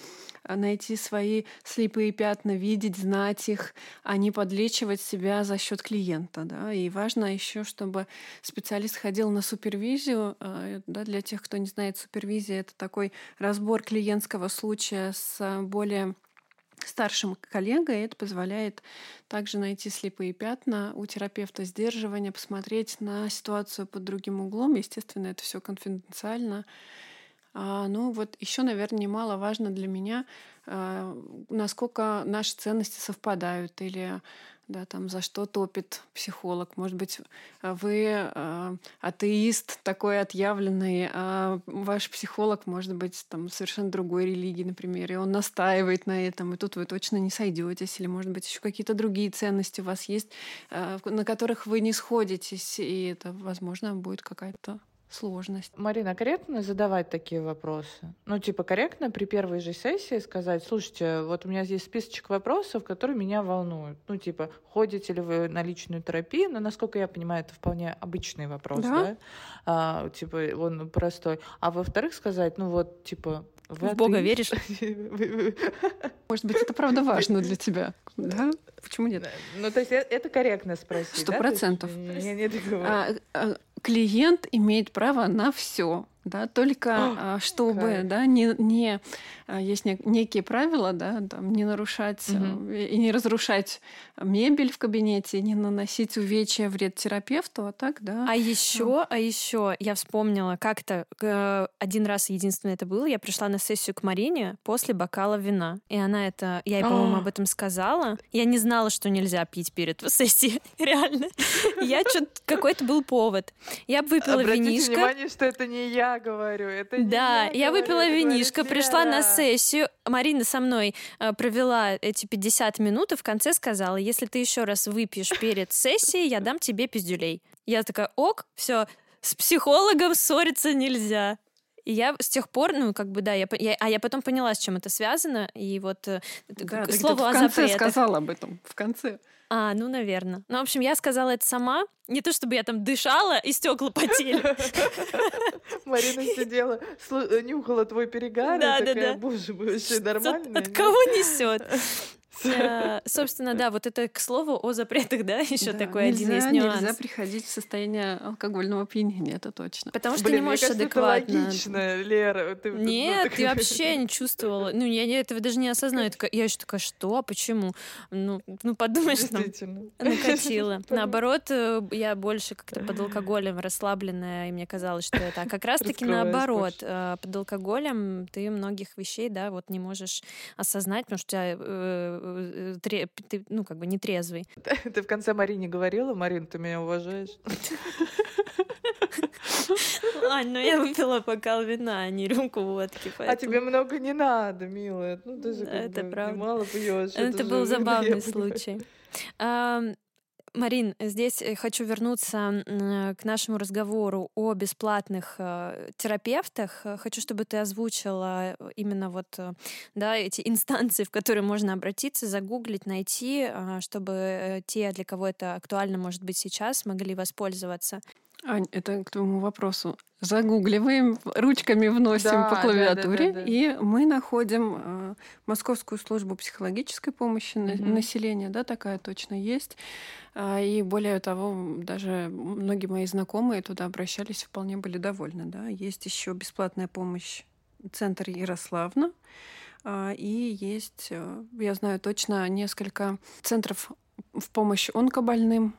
Speaker 1: э, найти свои слепые пятна, видеть, знать их, а не подлечивать себя за счет клиента, да. И важно еще, чтобы специалист ходил на супервизию, да, для тех, кто не знает, супервизия это такой разбор клиентского случая с более старшим коллегой. Это позволяет также найти слепые пятна у терапевта сдерживания, посмотреть на ситуацию под другим углом. Естественно, это все конфиденциально. А, ну вот еще, наверное, немаловажно для меня, а, насколько наши ценности совпадают или да, там, за что топит психолог. Может быть, вы э, атеист такой отъявленный, а ваш психолог может быть там совершенно другой религии, например, и он настаивает на этом, и тут вы точно не сойдетесь, или, может быть, еще какие-то другие ценности у вас есть, э, на которых вы не сходитесь, и это, возможно, будет какая-то сложность.
Speaker 2: Марина, корректно задавать такие вопросы? Ну, типа, корректно при первой же сессии сказать, слушайте, вот у меня здесь списочек вопросов, которые меня волнуют. Ну, типа, ходите ли вы на личную терапию? Ну, насколько я понимаю, это вполне обычный вопрос, да? да? А, типа, он простой. А во-вторых, сказать, ну, вот, типа,
Speaker 3: вы в Бога веришь?
Speaker 1: Может быть, это правда важно для тебя, да? Почему нет?
Speaker 2: Ну, то есть э, это корректно спросить,
Speaker 1: Сто процентов. А, а, клиент имеет право на все да, только а, чтобы, okay. да, не, не а, есть не, некие правила, да, там, не нарушать угу. и не разрушать мебель в кабинете, не наносить увечья вред терапевту, а так, да.
Speaker 3: А еще, а, а еще я вспомнила, как-то э, один раз единственное это было, я пришла на сессию к Марине после бокала вина, и она это, я ей, по-моему, об этом сказала, я не знала, что нельзя пить перед сессией, реально. Я что-то какой-то был повод. Я выпила
Speaker 2: Обратите
Speaker 3: винишко.
Speaker 2: внимание, что это не я говорю, это не
Speaker 3: Да,
Speaker 2: я,
Speaker 3: я
Speaker 2: говорю,
Speaker 3: выпила винишко, пришла на сессию. Марина со мной э, провела эти 50 минут и в конце сказала, если ты еще раз выпьешь перед сессией, я дам тебе пиздюлей. Я такая, ок, все, с психологом ссориться нельзя. И я с тех пор, ну, как бы, да, я, я, а я потом поняла, с чем это связано, и вот э,
Speaker 1: да,
Speaker 3: к слову
Speaker 1: в
Speaker 3: о
Speaker 1: конце
Speaker 3: запретах.
Speaker 1: сказала об этом, в конце.
Speaker 3: А, ну, наверное. Ну, в общем, я сказала это сама. Не то, чтобы я там дышала, и стекла потели.
Speaker 2: Марина сидела, нюхала твой перегар, да, такая, боже мой, вообще нормально.
Speaker 3: От кого несет? Э, собственно, да, вот это к слову о запретах, да, еще да, такой
Speaker 1: нельзя,
Speaker 3: один из нюансов.
Speaker 1: Нельзя приходить в состояние алкогольного опьянения, это точно.
Speaker 3: Потому что
Speaker 2: Блин,
Speaker 3: ты не можешь
Speaker 2: кажется,
Speaker 3: адекватно.
Speaker 2: Это логично, Лера. Ты,
Speaker 3: Нет,
Speaker 2: ну,
Speaker 3: ты вообще не чувствовала. Ну, я, я этого даже не осознаю. Я, еще такая, что? А почему? Ну, ну подумаешь, там, накатила. Наоборот, э, я больше как-то под алкоголем расслабленная, и мне казалось, что это. А как раз-таки наоборот. Э, под алкоголем ты многих вещей, да, вот не можешь осознать, потому что у тебя ты, ну, как бы не трезвый.
Speaker 2: Ты в конце Марине говорила, Марин, ты меня уважаешь?
Speaker 3: Ань, ну я выпила бокал вина, а не рюмку водки.
Speaker 2: Поэтому... А тебе много не надо, милая. Ну ты же
Speaker 3: это
Speaker 2: бы
Speaker 3: правда.
Speaker 2: мало пьешь.
Speaker 3: Это, это был забавный случай. Марин, здесь э, хочу вернуться к нашему разговору о бесплатных э, терапевтах. Хочу, чтобы ты озвучила э, именно вот да, эти инстанции, в которые можно обратиться, загуглить, найти, чтобы те, для кого это актуально, может быть, сейчас, могли воспользоваться.
Speaker 1: Ань, это к твоему вопросу. Загугливаем, ручками вносим да, по клавиатуре, да, да, да, да. и мы находим э, Московскую службу психологической помощи угу. населения, да, такая точно есть. А, и более того, даже многие мои знакомые туда обращались, вполне были довольны. Да. Есть еще бесплатная помощь Центр Ярославна. А, и есть, э, я знаю точно, несколько центров в помощь онкобольным,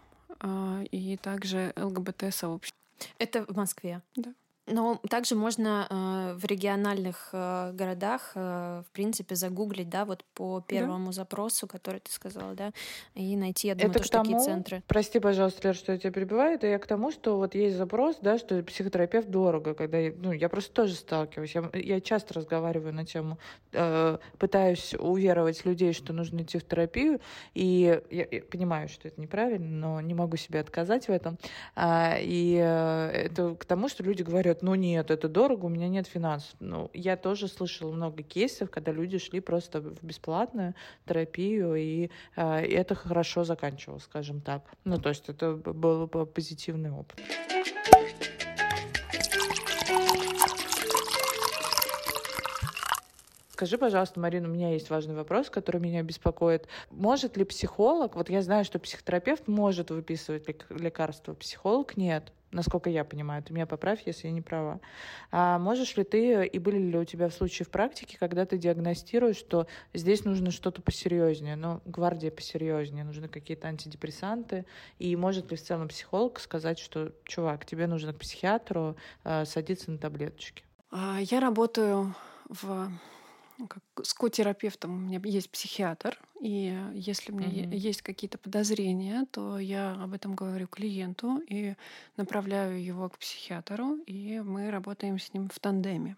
Speaker 1: и также ЛГБТ-сообщество.
Speaker 3: Это в Москве?
Speaker 1: Да.
Speaker 3: Но также можно э, в региональных э, городах, э, в принципе, загуглить, да, вот по первому да. запросу, который ты сказала, да, и найти, я думаю, это тоже тому, такие центры.
Speaker 2: Прости, пожалуйста, Лер, что я тебя перебиваю, это я к тому, что вот есть запрос, да, что психотерапевт дорого, когда, я, ну, я просто тоже сталкиваюсь, я, я часто разговариваю на тему, э, пытаюсь уверовать людей, что нужно идти в терапию, и я, я понимаю, что это неправильно, но не могу себе отказать в этом, а, и э, это к тому, что люди говорят, говорят, ну нет, это дорого, у меня нет финансов. Ну, я тоже слышала много кейсов, когда люди шли просто в бесплатную терапию, и, э, это хорошо заканчивалось, скажем так. Ну, то есть это был позитивный опыт. Скажи, пожалуйста, Марина, у меня есть важный вопрос, который меня беспокоит. Может ли психолог, вот я знаю, что психотерапевт может выписывать лекарства, психолог нет насколько я понимаю. Ты меня поправь, если я не права. А можешь ли ты, и были ли у тебя в случае в практике, когда ты диагностируешь, что здесь нужно что-то посерьезнее, ну, гвардия посерьезнее, нужны какие-то антидепрессанты, и может ли в целом психолог сказать, что, чувак, тебе нужно к психиатру э, садиться на таблеточки?
Speaker 1: А, я работаю в как с котерапевтом у меня есть психиатр, и если у меня mm-hmm. есть какие-то подозрения, то я об этом говорю клиенту и направляю его к психиатру, и мы работаем с ним в тандеме.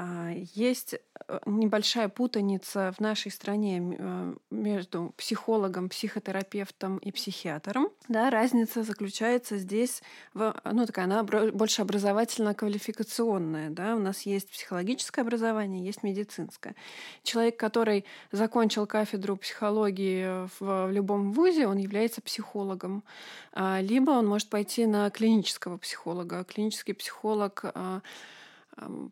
Speaker 1: А, есть э, небольшая путаница в нашей стране э, между психологом, психотерапевтом и психиатром. Да, разница заключается здесь в, ну, такая, она больше образовательно-квалификационная. Да? У нас есть психологическое образование, есть медицинское. Человек, который закончил кафедру психологии в, любом вузе, он является психологом. А, либо он может пойти на клинического психолога. Клинический психолог а,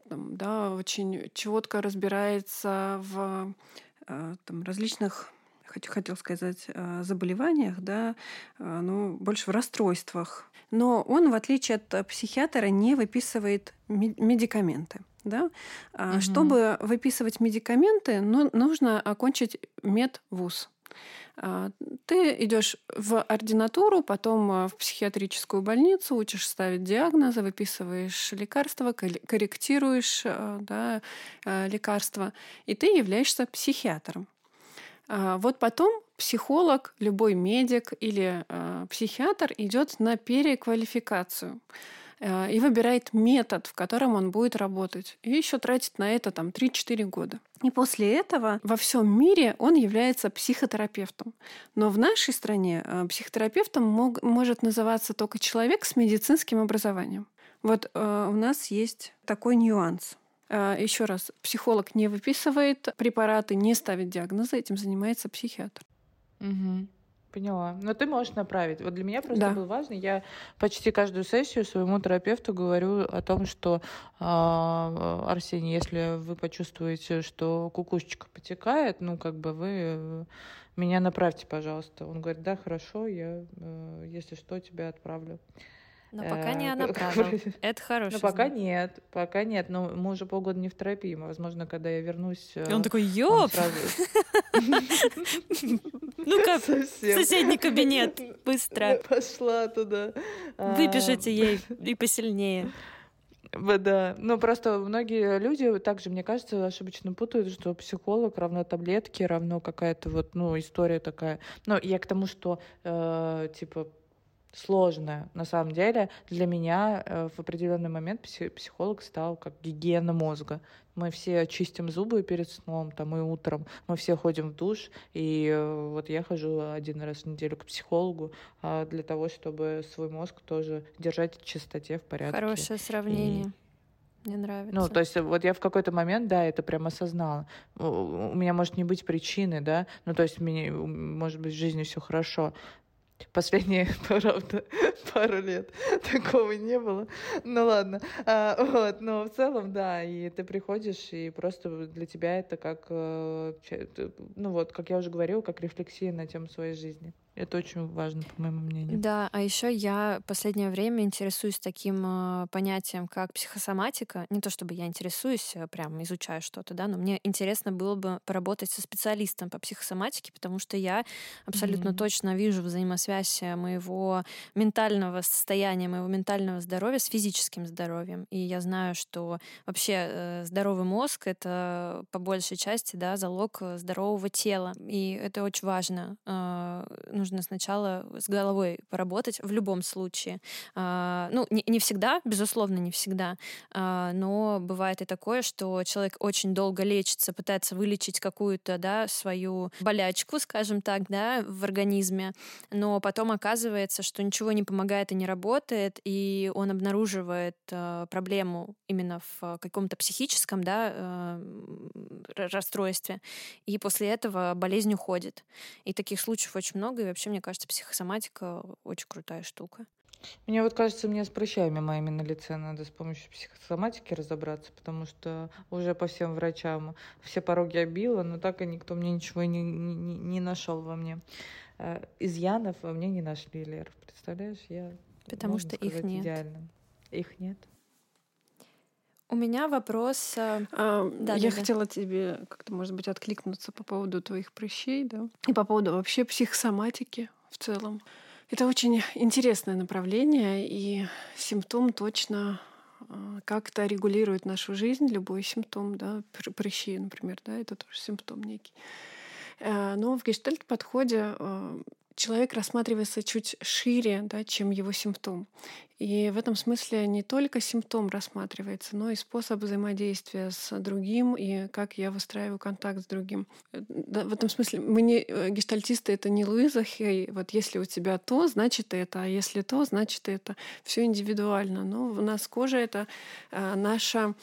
Speaker 1: там, да, очень четко разбирается в а, там, различных хотел сказать, а, заболеваниях, да, ну, больше в расстройствах. Но он, в отличие от психиатра, не выписывает медикаменты. Да? Угу. Чтобы выписывать медикаменты, ну, нужно окончить медвуз. А, ты идешь в ординатуру, потом а, в психиатрическую больницу, учишь ставить диагнозы, выписываешь лекарства, корректируешь а, да, лекарства, и ты являешься психиатром. Вот потом психолог, любой медик или психиатр идет на переквалификацию. Э, и выбирает метод, в котором он будет работать. И еще тратит на это там 3-4 года. И после этого во всем мире он является психотерапевтом. Но в нашей стране э, психотерапевтом мог, может называться только человек с медицинским образованием. Вот э, у нас есть такой нюанс. Э, еще раз, психолог не выписывает препараты, не ставит диагнозы, этим занимается психиатр.
Speaker 2: Угу. Поняла. Но ты можешь направить. Вот для меня просто да. было важно. Я почти каждую сессию своему терапевту говорю о том, что э, Арсений, если вы почувствуете, что кукушечка потекает, ну как бы вы меня направьте, пожалуйста. Он говорит, да, хорошо, я, э, если что, тебя отправлю.
Speaker 3: Но пока не она права. Это хорошо.
Speaker 2: Но пока нет, пока нет. Но мы уже полгода не в терапии. Возможно, когда я вернусь...
Speaker 3: И он такой, ёп! Ну-ка, соседний кабинет, быстро.
Speaker 2: Пошла туда.
Speaker 3: Выпишите ей и посильнее.
Speaker 2: Да, ну просто многие люди также, мне кажется, ошибочно путают, что психолог равно таблетки, равно какая-то вот, ну, история такая. Но я к тому, что, э, типа, сложная. На самом деле, для меня э, в определенный момент психолог стал как гигиена мозга. Мы все чистим зубы перед сном, там и утром. Мы все ходим в душ. И э, вот я хожу один раз в неделю к психологу а, для того, чтобы свой мозг тоже держать в чистоте, в порядке.
Speaker 3: Хорошее сравнение. И мне нравится.
Speaker 2: Ну, то есть вот я в какой-то момент, да, это прям осознала. У меня может не быть причины, да, ну, то есть мне, может быть, в жизни все хорошо, Последние, правда, пару лет такого не было. Ну ладно. А, вот, но в целом, да, и ты приходишь, и просто для тебя это как, э, ну вот, как я уже говорила, как рефлексия на тему своей жизни. Это очень важно, по моему мнению.
Speaker 3: Да, а еще я последнее время интересуюсь таким э, понятием, как психосоматика. Не то чтобы я интересуюсь, э, прям изучаю что-то, да, но мне интересно было бы поработать со специалистом по психосоматике, потому что я абсолютно mm-hmm. точно вижу взаимосвязь э, моего ментального состояния, моего ментального здоровья с физическим здоровьем. И я знаю, что вообще э, здоровый мозг — это по большей части да, залог э, здорового тела. И это очень важно. Э, нужно сначала с головой поработать в любом случае. А, ну, не, всегда, безусловно, не всегда, а, но бывает и такое, что человек очень долго лечится, пытается вылечить какую-то, да, свою болячку, скажем так, да, в организме, но потом оказывается, что ничего не помогает и не работает, и он обнаруживает а, проблему именно в каком-то психическом, да, расстройстве, и после этого болезнь уходит. И таких случаев очень много, и вообще, мне кажется, психосоматика очень крутая штука.
Speaker 2: Мне вот кажется, мне с прыщами моими на лице надо с помощью психосоматики разобраться, потому что уже по всем врачам все пороги обила, но так и никто мне ничего не, не, не нашел во мне. Э, изъянов во мне не нашли, Лер. Представляешь, я...
Speaker 3: Потому что сказать, их нет.
Speaker 2: Идеально. Их нет.
Speaker 3: У меня вопрос. Э,
Speaker 1: а, да, я да, хотела да. тебе как-то, может быть, откликнуться по поводу твоих прыщей, да, и по поводу вообще психосоматики в целом. Это очень интересное направление, и симптом точно э, как-то регулирует нашу жизнь, любой симптом, да, прыщи, например, да, это тоже симптом некий. Э, но в гештальт-подходе человек рассматривается чуть шире, да, чем его симптом. И в этом смысле не только симптом рассматривается, но и способ взаимодействия с другим и как я выстраиваю контакт с другим. В этом смысле мы не э, гештальтисты, это не Луиза Хей. Вот если у тебя то, значит это, а если то, значит это. Все индивидуально. Но у нас кожа — это э, наша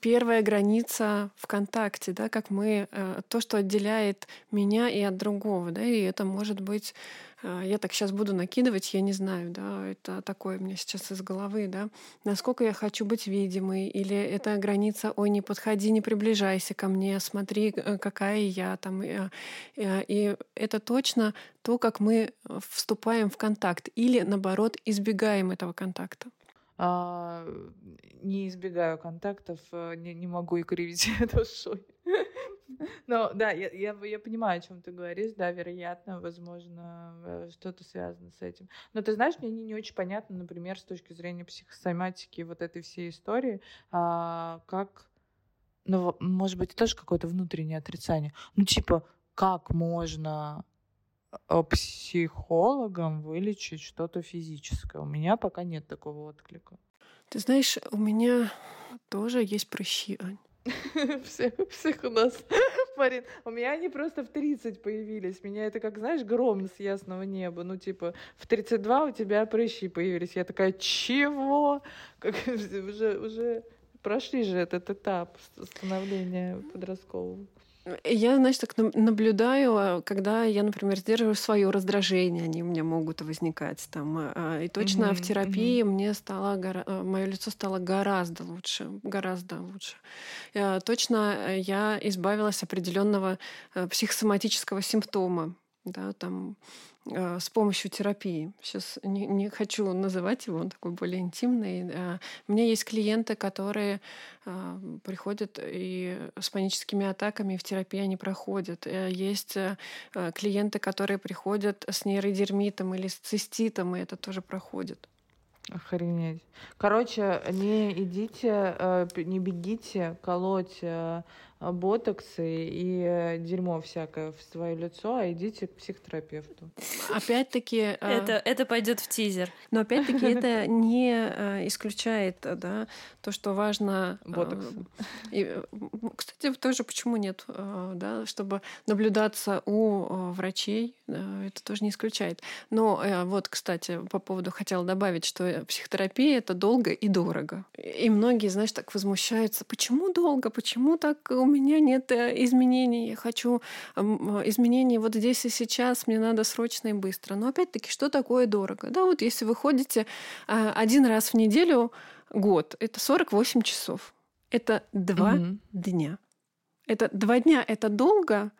Speaker 1: первая граница в контакте, да, как мы, э, то, что отделяет меня и от другого, да, и это может быть я так сейчас буду накидывать, я не знаю, да, это такое меня сейчас из головы, да, насколько я хочу быть видимой, или это граница, ой, не подходи, не приближайся ко мне, смотри, э, какая я там. Э, э, и это точно то, как мы вступаем в контакт, или наоборот избегаем этого контакта.
Speaker 2: А, не избегаю контактов, не, не могу и кривить душой. Ну, да, я, я, я понимаю, о чем ты говоришь, да, вероятно, возможно, э, что-то связано с этим. Но ты знаешь, мне не, не очень понятно, например, с точки зрения психосоматики вот этой всей истории, а, как, ну, может быть, тоже какое-то внутреннее отрицание. Ну, типа, как можно э, психологам вылечить что-то физическое? У меня пока нет такого отклика.
Speaker 1: Ты знаешь, у меня тоже есть прыщи, Ань.
Speaker 2: Всех, всех у нас, Марин. У меня они просто в 30 появились. Меня это как, знаешь, гром с ясного неба. Ну, типа, в 32 у тебя прыщи появились. Я такая, чего? Как, уже, уже прошли же этот этап становления подросткового.
Speaker 1: Я, значит, так наблюдаю, когда я, например, сдерживаю свое раздражение, они у меня могут возникать там. А, и точно mm-hmm, в терапии mm-hmm. мне стало, а, мое лицо стало гораздо лучше, гораздо лучше. Точно я избавилась определенного психосоматического симптома, да, там Э, с помощью терапии. Сейчас не, не хочу называть его, он такой более интимный. Э, у меня есть клиенты, которые э, приходят и с паническими атаками в терапии они проходят. Есть клиенты, которые приходят с нейродермитом или с циститом, и это тоже проходит.
Speaker 2: Охренеть. Короче, не идите, э, не бегите колоть э, ботоксы и э, дерьмо всякое в свое лицо, а идите к психотерапевту.
Speaker 1: Опять-таки...
Speaker 3: Это, это пойдет в тизер.
Speaker 1: Но опять-таки это не исключает да, то, что важно...
Speaker 2: Ботокс.
Speaker 1: И, кстати, тоже почему нет, да, чтобы наблюдаться у врачей, это тоже не исключает. Но вот, кстати, по поводу хотела добавить, что психотерапия — это долго и дорого. И многие, знаешь, так возмущаются. Почему долго? Почему так у меня нет э, изменений? Я хочу изменений вот здесь и сейчас. Мне надо срочно и быстро. Но опять-таки, что такое дорого? Да, вот если вы ходите а, один раз в неделю год, это 48 часов. Это два угу. дня. Это два дня — это долго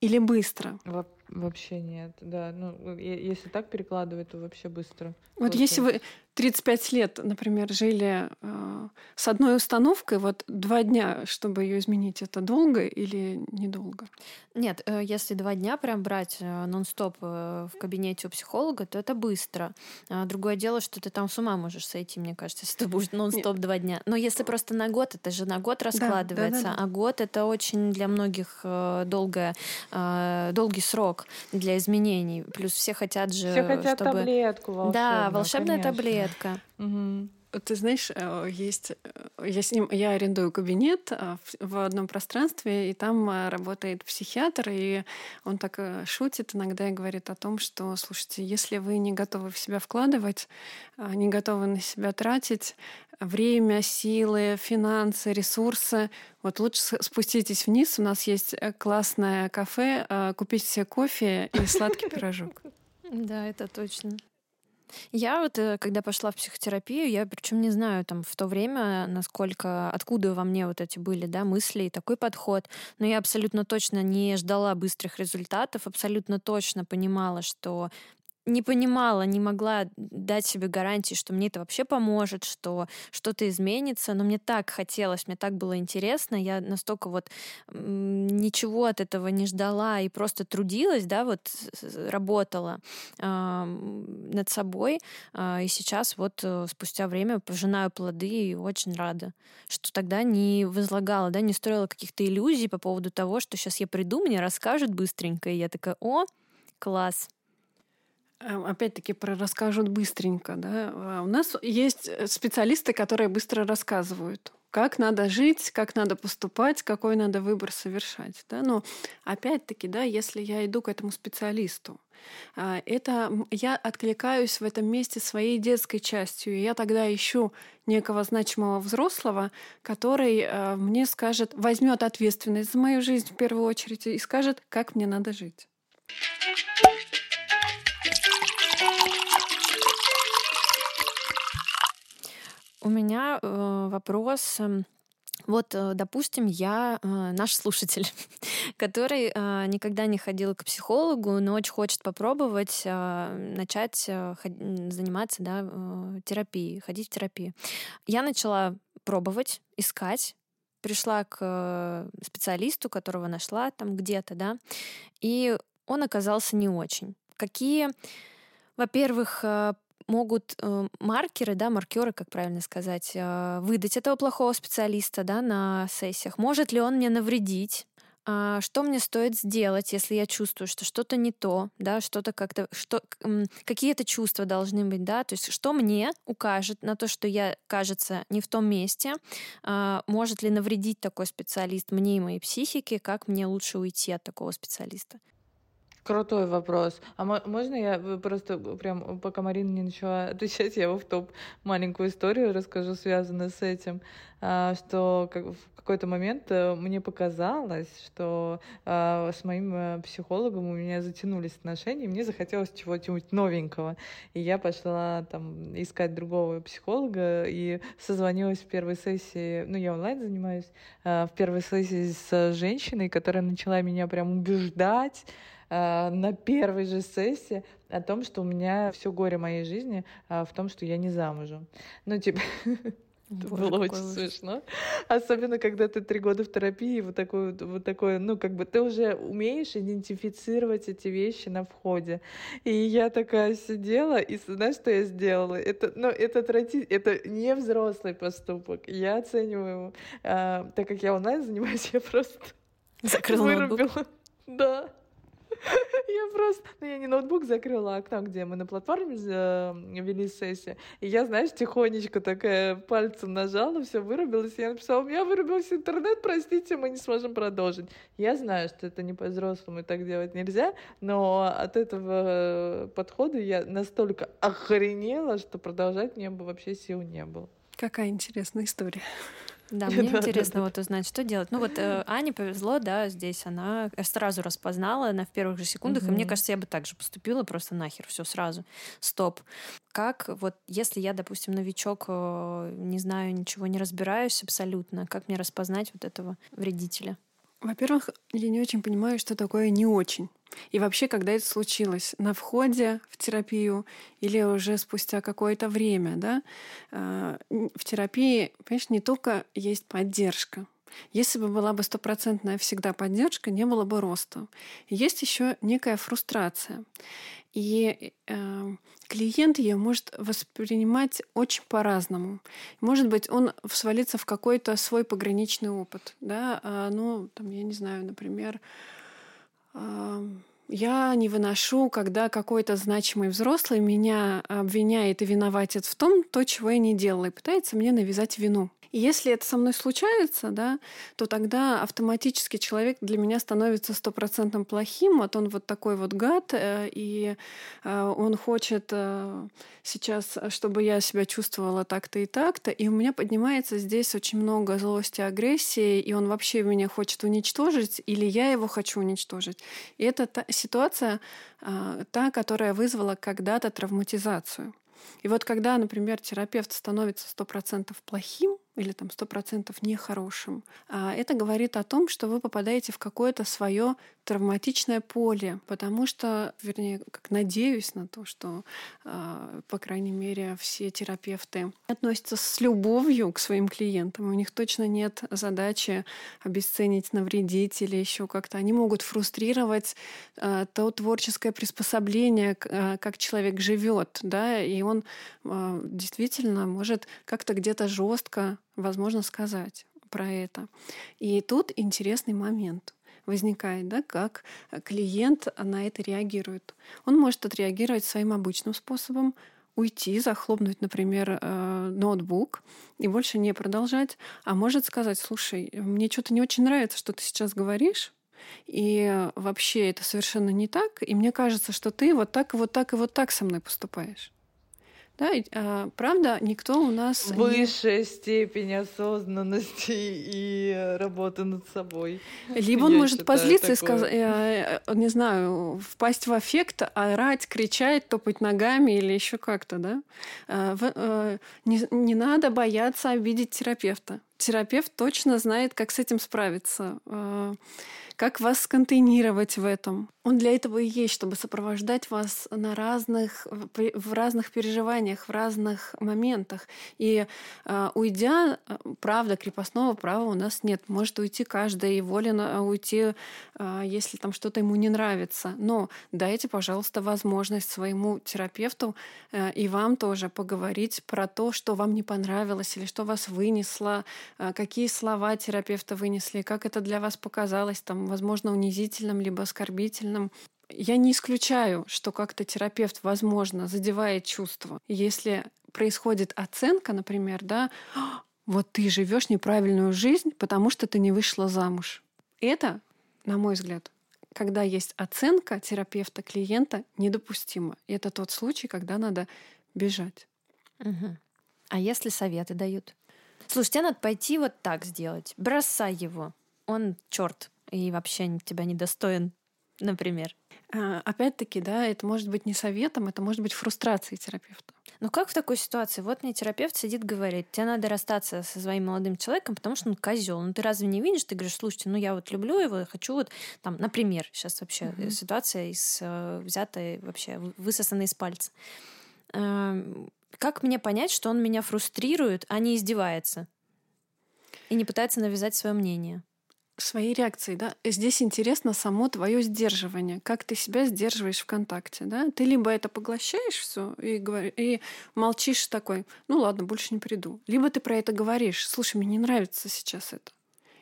Speaker 1: или быстро?
Speaker 2: Во вообще нет, да. Ну, если так перекладывать, то вообще быстро.
Speaker 1: Вот Просто... если вы 35 лет, например, жили э, с одной установкой, вот два дня, чтобы ее изменить, это долго или недолго?
Speaker 3: Нет, э, если два дня прям брать э, нон-стоп э, в кабинете у психолога, то это быстро. А другое дело, что ты там с ума можешь сойти, мне кажется, если ты будешь нон-стоп два дня. Но если просто на год, это же на год раскладывается, да, да, да, да. а год это очень для многих э, долгое, э, долгий срок для изменений. Плюс все хотят же,
Speaker 2: все хотят
Speaker 3: чтобы...
Speaker 2: таблетку волшебную.
Speaker 3: Да, волшебная конечно. таблетка.
Speaker 1: Угу. Ты знаешь, э, есть э, я с ним я арендую кабинет э, в одном пространстве, и там работает психиатр, и он так шутит иногда и говорит о том, что, слушайте, если вы не готовы в себя вкладывать, не готовы на себя тратить время, силы, финансы, ресурсы, вот лучше спуститесь вниз. У нас есть классное кафе, купить себе кофе и сладкий пирожок.
Speaker 3: Да, это точно. Я вот, э, когда пошла в психотерапию, я причем не знаю там в то время, насколько, откуда во мне вот эти были, да, мысли и такой подход, но я абсолютно точно не ждала быстрых результатов, абсолютно точно понимала, что не понимала, не могла дать себе гарантии, что мне это вообще поможет, что что-то изменится, но мне так хотелось, мне так было интересно, я настолько вот ничего от этого не ждала и просто трудилась, да, вот работала э, над собой, э, и сейчас вот э, спустя время пожинаю плоды и очень рада, что тогда не возлагала, да, не строила каких-то иллюзий по поводу того, что сейчас я приду, мне расскажут быстренько, и я такая, о, класс,
Speaker 1: опять-таки про расскажут быстренько. Да? А у нас есть э, специалисты, которые быстро рассказывают, как надо жить, как надо поступать, какой надо выбор совершать. Да? Но опять-таки, да, если я иду к этому специалисту, а, это я откликаюсь в этом месте своей детской частью. И я тогда ищу некого значимого взрослого, который э, мне скажет, возьмет ответственность за мою жизнь в первую очередь и скажет, как мне надо жить.
Speaker 3: У меня э, вопрос. Эм, вот, э, допустим, я э, наш слушатель, который э, никогда не ходил к психологу, но очень хочет попробовать начать заниматься да, терапией, ходить в терапию. Я начала пробовать, искать, пришла к специалисту, которого нашла там где-то, да, и он оказался не очень. Какие, во-первых, могут э, маркеры, да, маркеры, как правильно сказать, э, выдать этого плохого специалиста, да, на сессиях. Может ли он мне навредить? А, что мне стоит сделать, если я чувствую, что что-то не то, да, что-то как-то, что, какие-то чувства должны быть, да, то есть что мне укажет на то, что я, кажется, не в том месте, а, может ли навредить такой специалист мне и моей психике, как мне лучше уйти от такого специалиста?
Speaker 2: Крутой вопрос. А можно я просто прям, пока Марина не начала отвечать, я в топ маленькую историю расскажу, связанную с этим, а, что в какой-то момент э, мне показалось, что а, с моим э, психологом у меня затянулись отношения, и мне захотелось чего-нибудь новенького. И я пошла там искать другого психолога и созвонилась в первой сессии, ну, я онлайн занимаюсь, а, в первой сессии с женщиной, которая начала меня прям убеждать, Э, на первой же сессии о том, что у меня все горе моей жизни э, в том, что я не замужем. Ну, типа, Это Боже, было очень ужас. смешно. Особенно, когда ты три года в терапии, вот такое, вот такое, ну, как бы ты уже умеешь идентифицировать эти вещи на входе. И я такая сидела, и знаешь, что я сделала? Это, ну, это, это не взрослый поступок. Я оцениваю его. А, так как я онлайн занимаюсь, я просто
Speaker 3: Закрыла вырубила.
Speaker 2: Да. Я просто... Ну, я не ноутбук закрыла, а окно, где мы на платформе вели сессию. И я, знаешь, тихонечко такая пальцем нажала, все вырубилось. Я написала, у меня вырубился интернет, простите, мы не сможем продолжить. Я знаю, что это не по-взрослому, и так делать нельзя, но от этого подхода я настолько охренела, что продолжать мне бы вообще сил не было.
Speaker 1: Какая интересная история.
Speaker 3: Да, мне интересно вот узнать, что делать. Ну вот э, Ане повезло, да, здесь она сразу распознала на в первых же секундах, и мне кажется, я бы так же поступила, просто нахер, все сразу, стоп. Как вот, если я, допустим, новичок, э, не знаю, ничего не разбираюсь абсолютно, как мне распознать вот этого вредителя?
Speaker 1: Во-первых, я не очень понимаю, что такое не очень. И вообще, когда это случилось, на входе в терапию или уже спустя какое-то время, да, а, в терапии, понимаешь, не только есть поддержка, если бы была бы стопроцентная всегда поддержка, не было бы роста. Есть еще некая фрустрация. И э, клиент ее может воспринимать очень по-разному. Может быть, он свалится в какой-то свой пограничный опыт. Да? А, ну, там, я не знаю, например, э, я не выношу, когда какой-то значимый взрослый меня обвиняет и виноватит в том, то, чего я не делала, и пытается мне навязать вину. И если это со мной случается, да, то тогда автоматически человек для меня становится стопроцентным плохим, вот он вот такой вот гад, э, и э, он хочет э, сейчас, чтобы я себя чувствовала так-то и так-то, и у меня поднимается здесь очень много злости, агрессии, и он вообще меня хочет уничтожить, или я его хочу уничтожить. И это та ситуация, та, которая вызвала когда-то травматизацию. И вот когда, например, терапевт становится сто процентов плохим, или там сто процентов нехорошим. А это говорит о том, что вы попадаете в какое-то свое травматичное поле, потому что, вернее, как надеюсь на то, что, а, по крайней мере, все терапевты относятся с любовью к своим клиентам. У них точно нет задачи обесценить, навредить или еще как-то. Они могут фрустрировать а, то творческое приспособление, а, как человек живет, да, и он действительно может как-то где-то жестко возможно сказать про это. И тут интересный момент возникает, да, как клиент на это реагирует. Он может отреагировать своим обычным способом, уйти, захлопнуть, например, э, ноутбук и больше не продолжать, а может сказать, слушай, мне что-то не очень нравится, что ты сейчас говоришь, и вообще это совершенно не так, и мне кажется, что ты вот так и вот так и вот так со мной поступаешь. Да, и, а, правда, никто у нас...
Speaker 2: Высшая не... степень осознанности и работы над собой.
Speaker 1: Либо он может позлиться такое. и сказать, э, э, не знаю, впасть в аффект, орать, кричать, топать ногами или еще как-то, да. А, в, не, не надо бояться обидеть терапевта. Терапевт точно знает, как с этим справиться. А, как вас сконтейнировать в этом. Он для этого и есть, чтобы сопровождать вас на разных, в разных переживаниях, в разных моментах. И э, уйдя, правда, крепостного права у нас нет. Может уйти каждый и волен уйти, э, если там что-то ему не нравится. Но дайте, пожалуйста, возможность своему терапевту э, и вам тоже поговорить про то, что вам не понравилось или что вас вынесло, э, какие слова терапевта вынесли, как это для вас показалось, там, возможно, унизительным, либо оскорбительным. Я не исключаю, что как-то терапевт, возможно, задевает чувства. Если происходит оценка, например, да, вот ты живешь неправильную жизнь, потому что ты не вышла замуж. Это, на мой взгляд, когда есть оценка терапевта клиента, недопустимо. И это тот случай, когда надо бежать.
Speaker 3: Угу. А если советы дают? Слушай, тебе надо пойти вот так сделать. Бросай его. Он черт и вообще тебя недостоин, например.
Speaker 1: А, опять-таки, да, это может быть не советом, это может быть фрустрацией терапевта.
Speaker 3: Ну как в такой ситуации? Вот мне терапевт сидит, говорит, тебе надо расстаться со своим молодым человеком, потому что он козел. Ну ты разве не видишь? Ты говоришь, слушайте, ну я вот люблю его, я хочу вот там, например, сейчас вообще mm-hmm. ситуация из э, взятая вообще высосанная из пальца. Как мне понять, что он меня фрустрирует, а не издевается? И не пытается навязать свое мнение?
Speaker 1: своей реакцией, да. Здесь интересно само твое сдерживание, как ты себя сдерживаешь в контакте, да. Ты либо это поглощаешь все и, говори, и молчишь такой, ну ладно, больше не приду. Либо ты про это говоришь, слушай, мне не нравится сейчас это.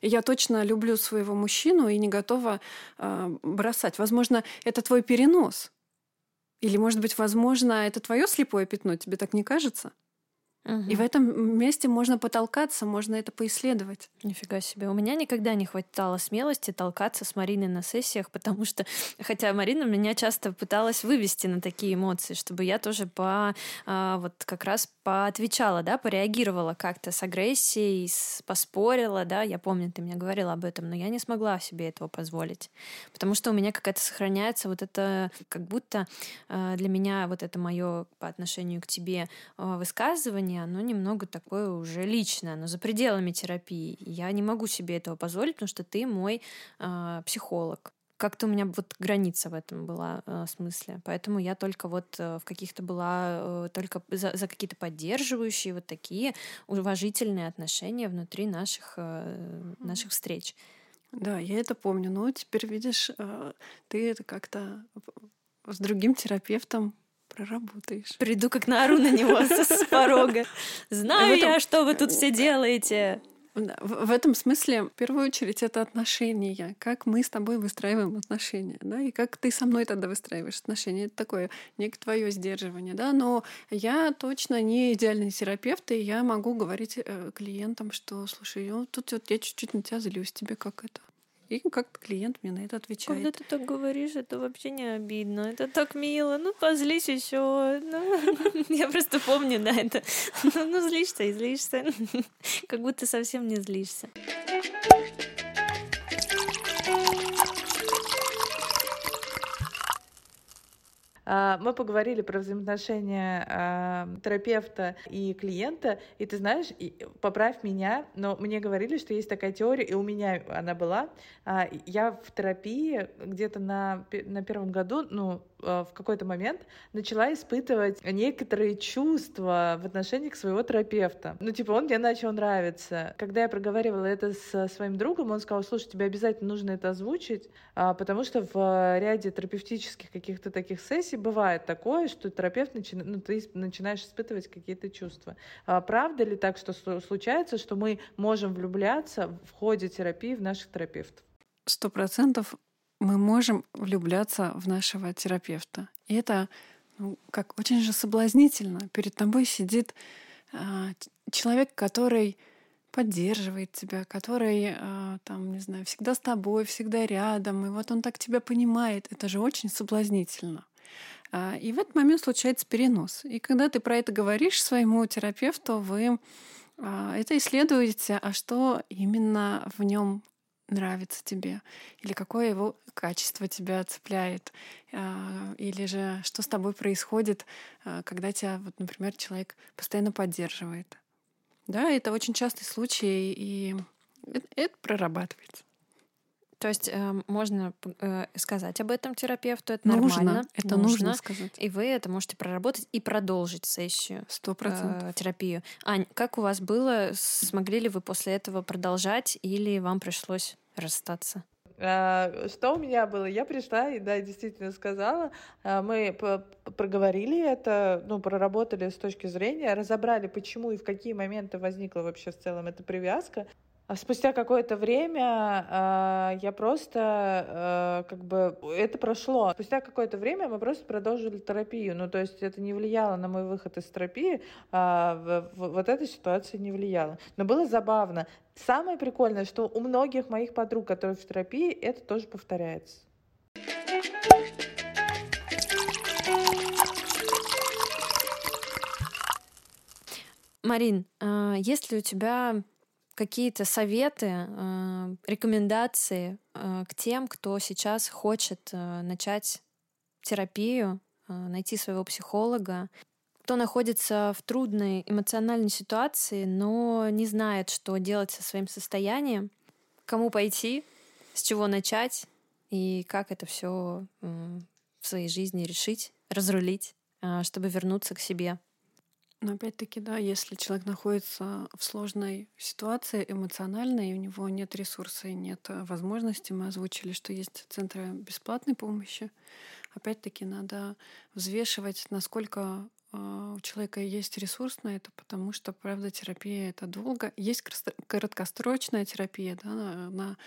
Speaker 1: И я точно люблю своего мужчину и не готова э, бросать. Возможно, это твой перенос. Или, может быть, возможно, это твое слепое пятно, тебе так не кажется? Угу. И в этом месте можно потолкаться, можно это поисследовать.
Speaker 3: Нифига себе. У меня никогда не хватало смелости толкаться с Мариной на сессиях, потому что, хотя Марина меня часто пыталась вывести на такие эмоции, чтобы я тоже по а, вот как раз поотвечала, да, пореагировала как-то с агрессией, с, поспорила, да, я помню, ты мне говорила об этом, но я не смогла себе этого позволить, потому что у меня какая-то сохраняется вот это, как будто а, для меня вот это мое по отношению к тебе а, высказывание состояние, оно немного такое уже личное, оно за пределами терапии. Я не могу себе этого позволить, потому что ты мой э, психолог. Как-то у меня вот граница в этом была э, смысле. Поэтому я только вот э, в каких-то была э, только за, за какие-то поддерживающие вот такие уважительные отношения внутри наших, э, наших встреч.
Speaker 1: Да, я это помню. Но теперь видишь, э, ты это как-то с другим терапевтом проработаешь.
Speaker 3: Приду как наору на него с порога. Знаю я, что вы тут все делаете.
Speaker 1: В, в этом смысле, в первую очередь, это отношения. Как мы с тобой выстраиваем отношения, да, и как ты со мной тогда выстраиваешь отношения. Это такое некое твое сдерживание, да. Но я точно не идеальный терапевт, и я могу говорить э, клиентам, что, слушай, ну, тут вот я чуть-чуть на тебя злюсь, тебе как это? И как клиент мне на это отвечает.
Speaker 3: Когда ты так говоришь, это вообще не обидно. Это так мило. Ну, позлись еще. Ну, я просто помню, да, это. Ну, злишься и злишься. Как будто совсем не злишься.
Speaker 2: Мы поговорили про взаимоотношения а, терапевта и клиента, и ты знаешь, поправь меня, но мне говорили, что есть такая теория, и у меня она была. А, я в терапии где-то на, на первом году, ну, в какой-то момент начала испытывать некоторые чувства в отношении к своего терапевта. Ну, типа, он мне начал нравиться. Когда я проговаривала это с своим другом, он сказал, слушай, тебе обязательно нужно это озвучить, потому что в ряде терапевтических каких-то таких сессий бывает такое, что терапевт начи... ну, ты начинаешь испытывать какие-то чувства. А правда ли так, что случается, что мы можем влюбляться в ходе терапии в наших терапевтов?
Speaker 1: Сто процентов мы можем влюбляться в нашего терапевта. И это ну, как очень же соблазнительно. Перед тобой сидит э, человек, который поддерживает тебя, который, э, там, не знаю, всегда с тобой, всегда рядом, и вот он так тебя понимает. Это же очень соблазнительно. А, и в этот момент случается перенос. И когда ты про это говоришь своему терапевту, вы это исследуете, а что именно в нем нравится тебе, или какое его качество тебя цепляет, а, или же что с тобой происходит, когда тебя, вот, например, человек постоянно поддерживает. Да, это очень частый случай, и это прорабатывается.
Speaker 3: То есть э, можно э, сказать об этом терапевту, это
Speaker 1: нужно,
Speaker 3: нормально.
Speaker 1: Это нужно. нужно сказать.
Speaker 3: И вы это можете проработать и продолжить сессию.
Speaker 1: Сто процентов.
Speaker 3: Э, терапию. Ань, как у вас было? Смогли ли вы после этого продолжать или вам пришлось расстаться?
Speaker 2: А, что у меня было? Я пришла и, да, действительно сказала. А, мы проговорили это, ну, проработали с точки зрения, разобрали, почему и в какие моменты возникла вообще в целом эта привязка. А спустя какое-то время э, я просто э, как бы это прошло. Спустя какое-то время мы просто продолжили терапию. Ну, то есть это не влияло на мой выход из терапии, а в, в, вот эта ситуация не влияла. Но было забавно. Самое прикольное, что у многих моих подруг, которые в терапии, это тоже повторяется.
Speaker 3: Марин, есть ли у тебя какие-то советы, э, рекомендации э, к тем, кто сейчас хочет э, начать терапию, найти своего психолога, кто находится в трудной эмоциональной ситуации, но не знает, что делать со своим состоянием, кому пойти, с чего начать и как это все в своей жизни решить, разрулить, чтобы вернуться к себе.
Speaker 1: Но опять-таки, да, если человек находится в сложной ситуации эмоциональной, и у него нет ресурса и нет э, возможности, мы озвучили, что есть центры бесплатной помощи, опять-таки надо взвешивать, насколько у человека есть ресурс на это, потому что, правда, терапия это долго. Есть краткосрочная терапия, да, она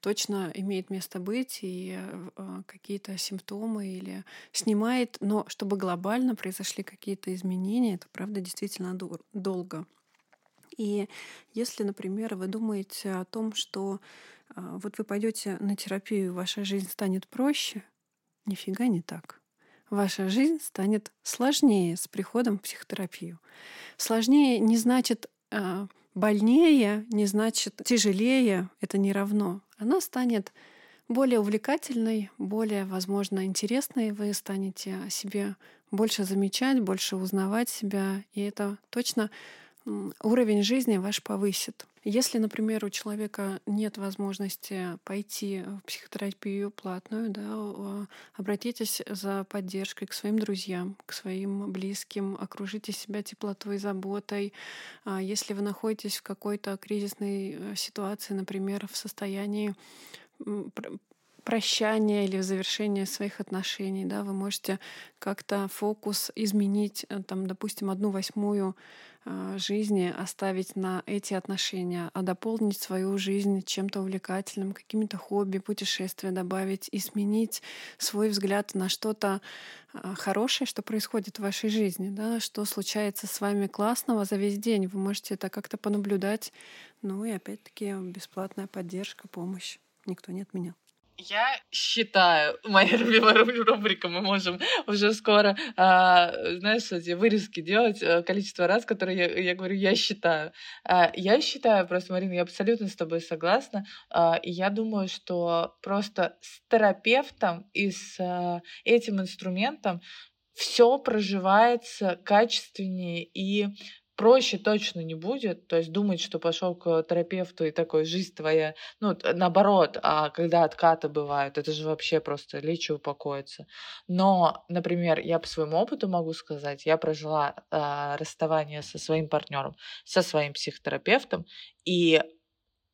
Speaker 1: точно имеет место быть, и а, какие-то симптомы или снимает, но чтобы глобально произошли какие-то изменения, это, правда, действительно долго. И если, например, вы думаете о том, что а, вот вы пойдете на терапию, ваша жизнь станет проще, нифига не так ваша жизнь станет сложнее с приходом в психотерапию. Сложнее не значит э, больнее, не значит тяжелее, это не равно. Она станет более увлекательной, более, возможно, интересной. Вы станете о себе больше замечать, больше узнавать себя, и это точно уровень жизни ваш повысит. Если, например, у человека нет возможности пойти в психотерапию платную, да, обратитесь за поддержкой к своим друзьям, к своим близким, окружите себя теплотой, заботой. А если вы находитесь в какой-то кризисной э, ситуации, например, в состоянии прощания или завершения своих отношений, да, вы можете как-то фокус изменить, э, там, допустим, одну восьмую а, жизни оставить на эти отношения, а дополнить свою жизнь чем-то увлекательным, какими-то хобби, путешествия добавить и сменить свой взгляд на что-то а, хорошее, что происходит в вашей жизни, да, что случается с вами классного за весь день. Вы можете это как-то понаблюдать. Ну и опять-таки бесплатная поддержка, помощь. Никто не отменял.
Speaker 2: Я считаю, моя любимая рубрика, мы можем уже скоро, а, знаешь, эти вырезки делать, а, количество раз, которые я, я говорю, я считаю. А, я считаю, просто, Марина, я абсолютно с тобой согласна, а, и я думаю, что просто с терапевтом и с а, этим инструментом все проживается качественнее и проще точно не будет. То есть думать, что пошел к терапевту и такой, жизнь твоя, ну, наоборот, а когда откаты бывают, это же вообще просто лечь и упокоиться. Но, например, я по своему опыту могу сказать, я прожила э, расставание со своим партнером, со своим психотерапевтом, и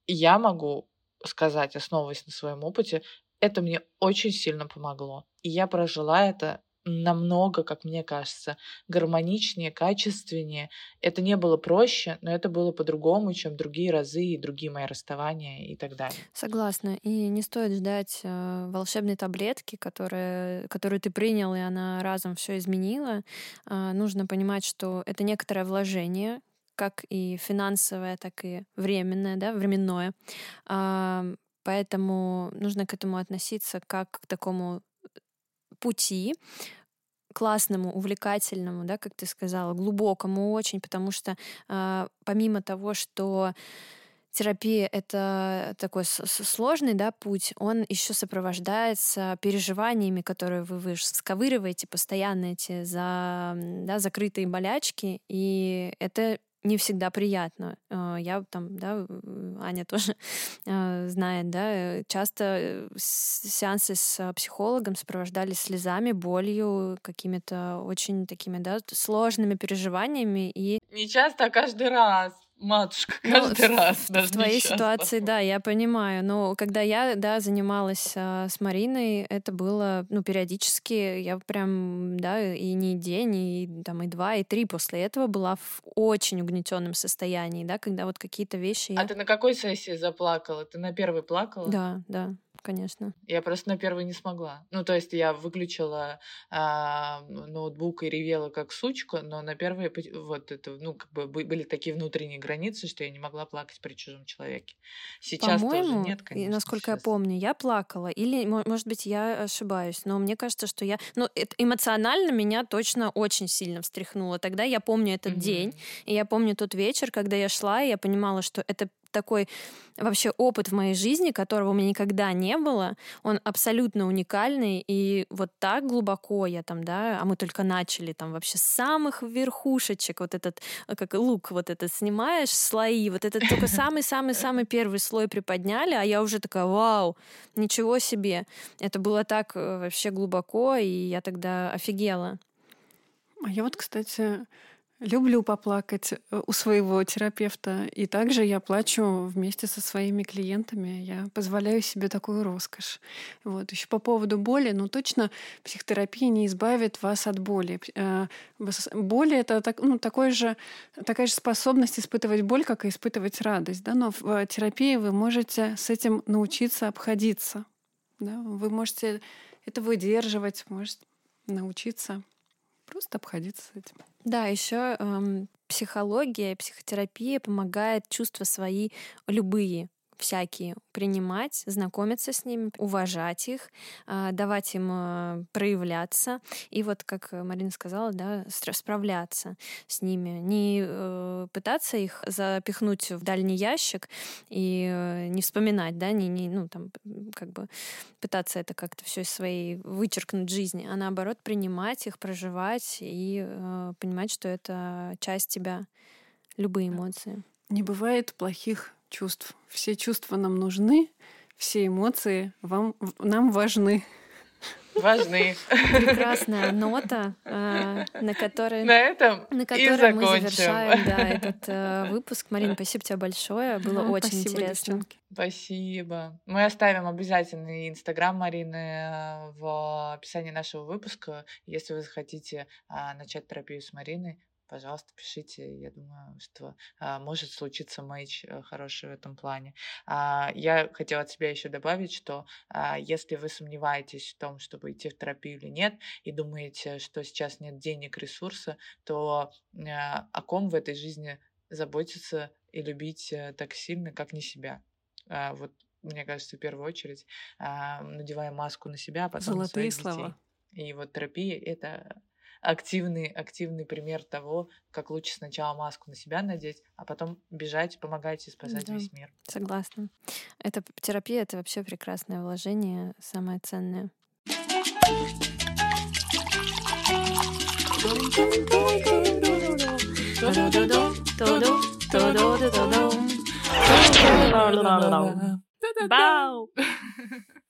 Speaker 2: я могу сказать, основываясь на своем опыте, это мне очень сильно помогло. И я прожила это намного, как мне кажется, гармоничнее, качественнее. Это не было проще, но это было по-другому, чем другие разы и другие мои расставания и так далее.
Speaker 3: Согласна. И не стоит ждать э, волшебной таблетки, которая, которую ты принял, и она разом все изменила. Э, нужно понимать, что это некоторое вложение, как и финансовое, так и временное, да, временное. Э, поэтому нужно к этому относиться как к такому пути, классному, увлекательному, да, как ты сказала, глубокому очень, потому что э, помимо того, что терапия это такой сложный да, путь, он еще сопровождается переживаниями, которые вы, вы сковыриваете постоянно эти за, да, закрытые болячки, и это не всегда приятно. Э, я там, да, Аня тоже э, знает, да, часто сеансы с психологом сопровождались слезами, болью, какими-то очень такими, да, сложными переживаниями и...
Speaker 2: Не часто, а каждый раз матушка каждый ну, раз.
Speaker 3: В, в твоей ситуации, да, я понимаю. Но когда я, да, занималась а, с Мариной, это было, ну, периодически, я прям, да, и не день, и там и два, и три после этого была в очень угнетенном состоянии, да, когда вот какие-то вещи.
Speaker 2: А я... ты на какой сессии заплакала? Ты на первой плакала?
Speaker 3: Да, да конечно.
Speaker 2: Я просто на первый не смогла. Ну, то есть я выключила а, ноутбук и ревела как сучка, но на первый вот это, ну, как бы были такие внутренние границы, что я не могла плакать при чужом человеке. Сейчас тоже нет, конечно.
Speaker 3: насколько
Speaker 2: сейчас.
Speaker 3: я помню, я плакала. Или, может быть, я ошибаюсь, но мне кажется, что я... Ну, эмоционально меня точно очень сильно встряхнуло. Тогда я помню этот mm-hmm. день, и я помню тот вечер, когда я шла, и я понимала, что это такой вообще опыт в моей жизни, которого у меня никогда не было. Он абсолютно уникальный, и вот так глубоко я там, да, а мы только начали там вообще с самых верхушечек, вот этот, как лук вот этот снимаешь, слои, вот этот только самый-самый-самый первый слой приподняли, а я уже такая, вау, ничего себе. Это было так э, вообще глубоко, и я тогда офигела.
Speaker 1: А я вот, кстати, люблю поплакать э, у своего терапевта. И также я плачу вместе со своими клиентами. Я позволяю себе такую роскошь. Вот. Еще по поводу боли, ну точно психотерапия не избавит вас от боли. Э, боль — это так, ну, такой же, такая же способность испытывать боль, как и испытывать радость. Да? Но в э, терапии вы можете с этим научиться обходиться. Да? Вы можете это выдерживать, можете научиться просто обходиться с этим.
Speaker 3: Да, еще эм, психология, психотерапия помогает чувства свои любые всякие принимать, знакомиться с ними, уважать их, а, давать им а, проявляться. И вот, как Марина сказала, да, справляться с ними. Не э, пытаться их запихнуть в дальний ящик и э, не вспоминать, да, не, не ну, там, как бы пытаться это как-то все из своей вычеркнуть жизни, а наоборот принимать их, проживать и э, понимать, что это часть тебя, любые эмоции.
Speaker 1: Не бывает плохих чувств. Все чувства нам нужны, все эмоции вам, нам важны.
Speaker 2: Важны.
Speaker 3: Прекрасная нота, э, на которой,
Speaker 2: на этом
Speaker 3: на которой мы завершаем да, этот э, выпуск. Марина, спасибо тебе большое. Было а, очень спасибо, интересно. Девчонки.
Speaker 2: Спасибо. Мы оставим обязательно инстаграм Марины э, в описании нашего выпуска. Если вы захотите начать терапию с Мариной, пожалуйста, пишите. Я думаю, что а, может случиться матч э, хороший в этом плане. А, я хотела от себя еще добавить, что а, если вы сомневаетесь в том, чтобы идти в терапию или нет, и думаете, что сейчас нет денег, ресурса, то а, о ком в этой жизни заботиться и любить э, так сильно, как не себя. А, вот мне кажется, в первую очередь, а, надевая маску на себя, а потом Золотые на своих слова. детей. И вот терапия — это активный, активный пример того, как лучше сначала маску на себя надеть, а потом бежать, помогать и спасать да, весь мир.
Speaker 3: Согласна. Это терапия, это вообще прекрасное вложение, самое ценное. Бау!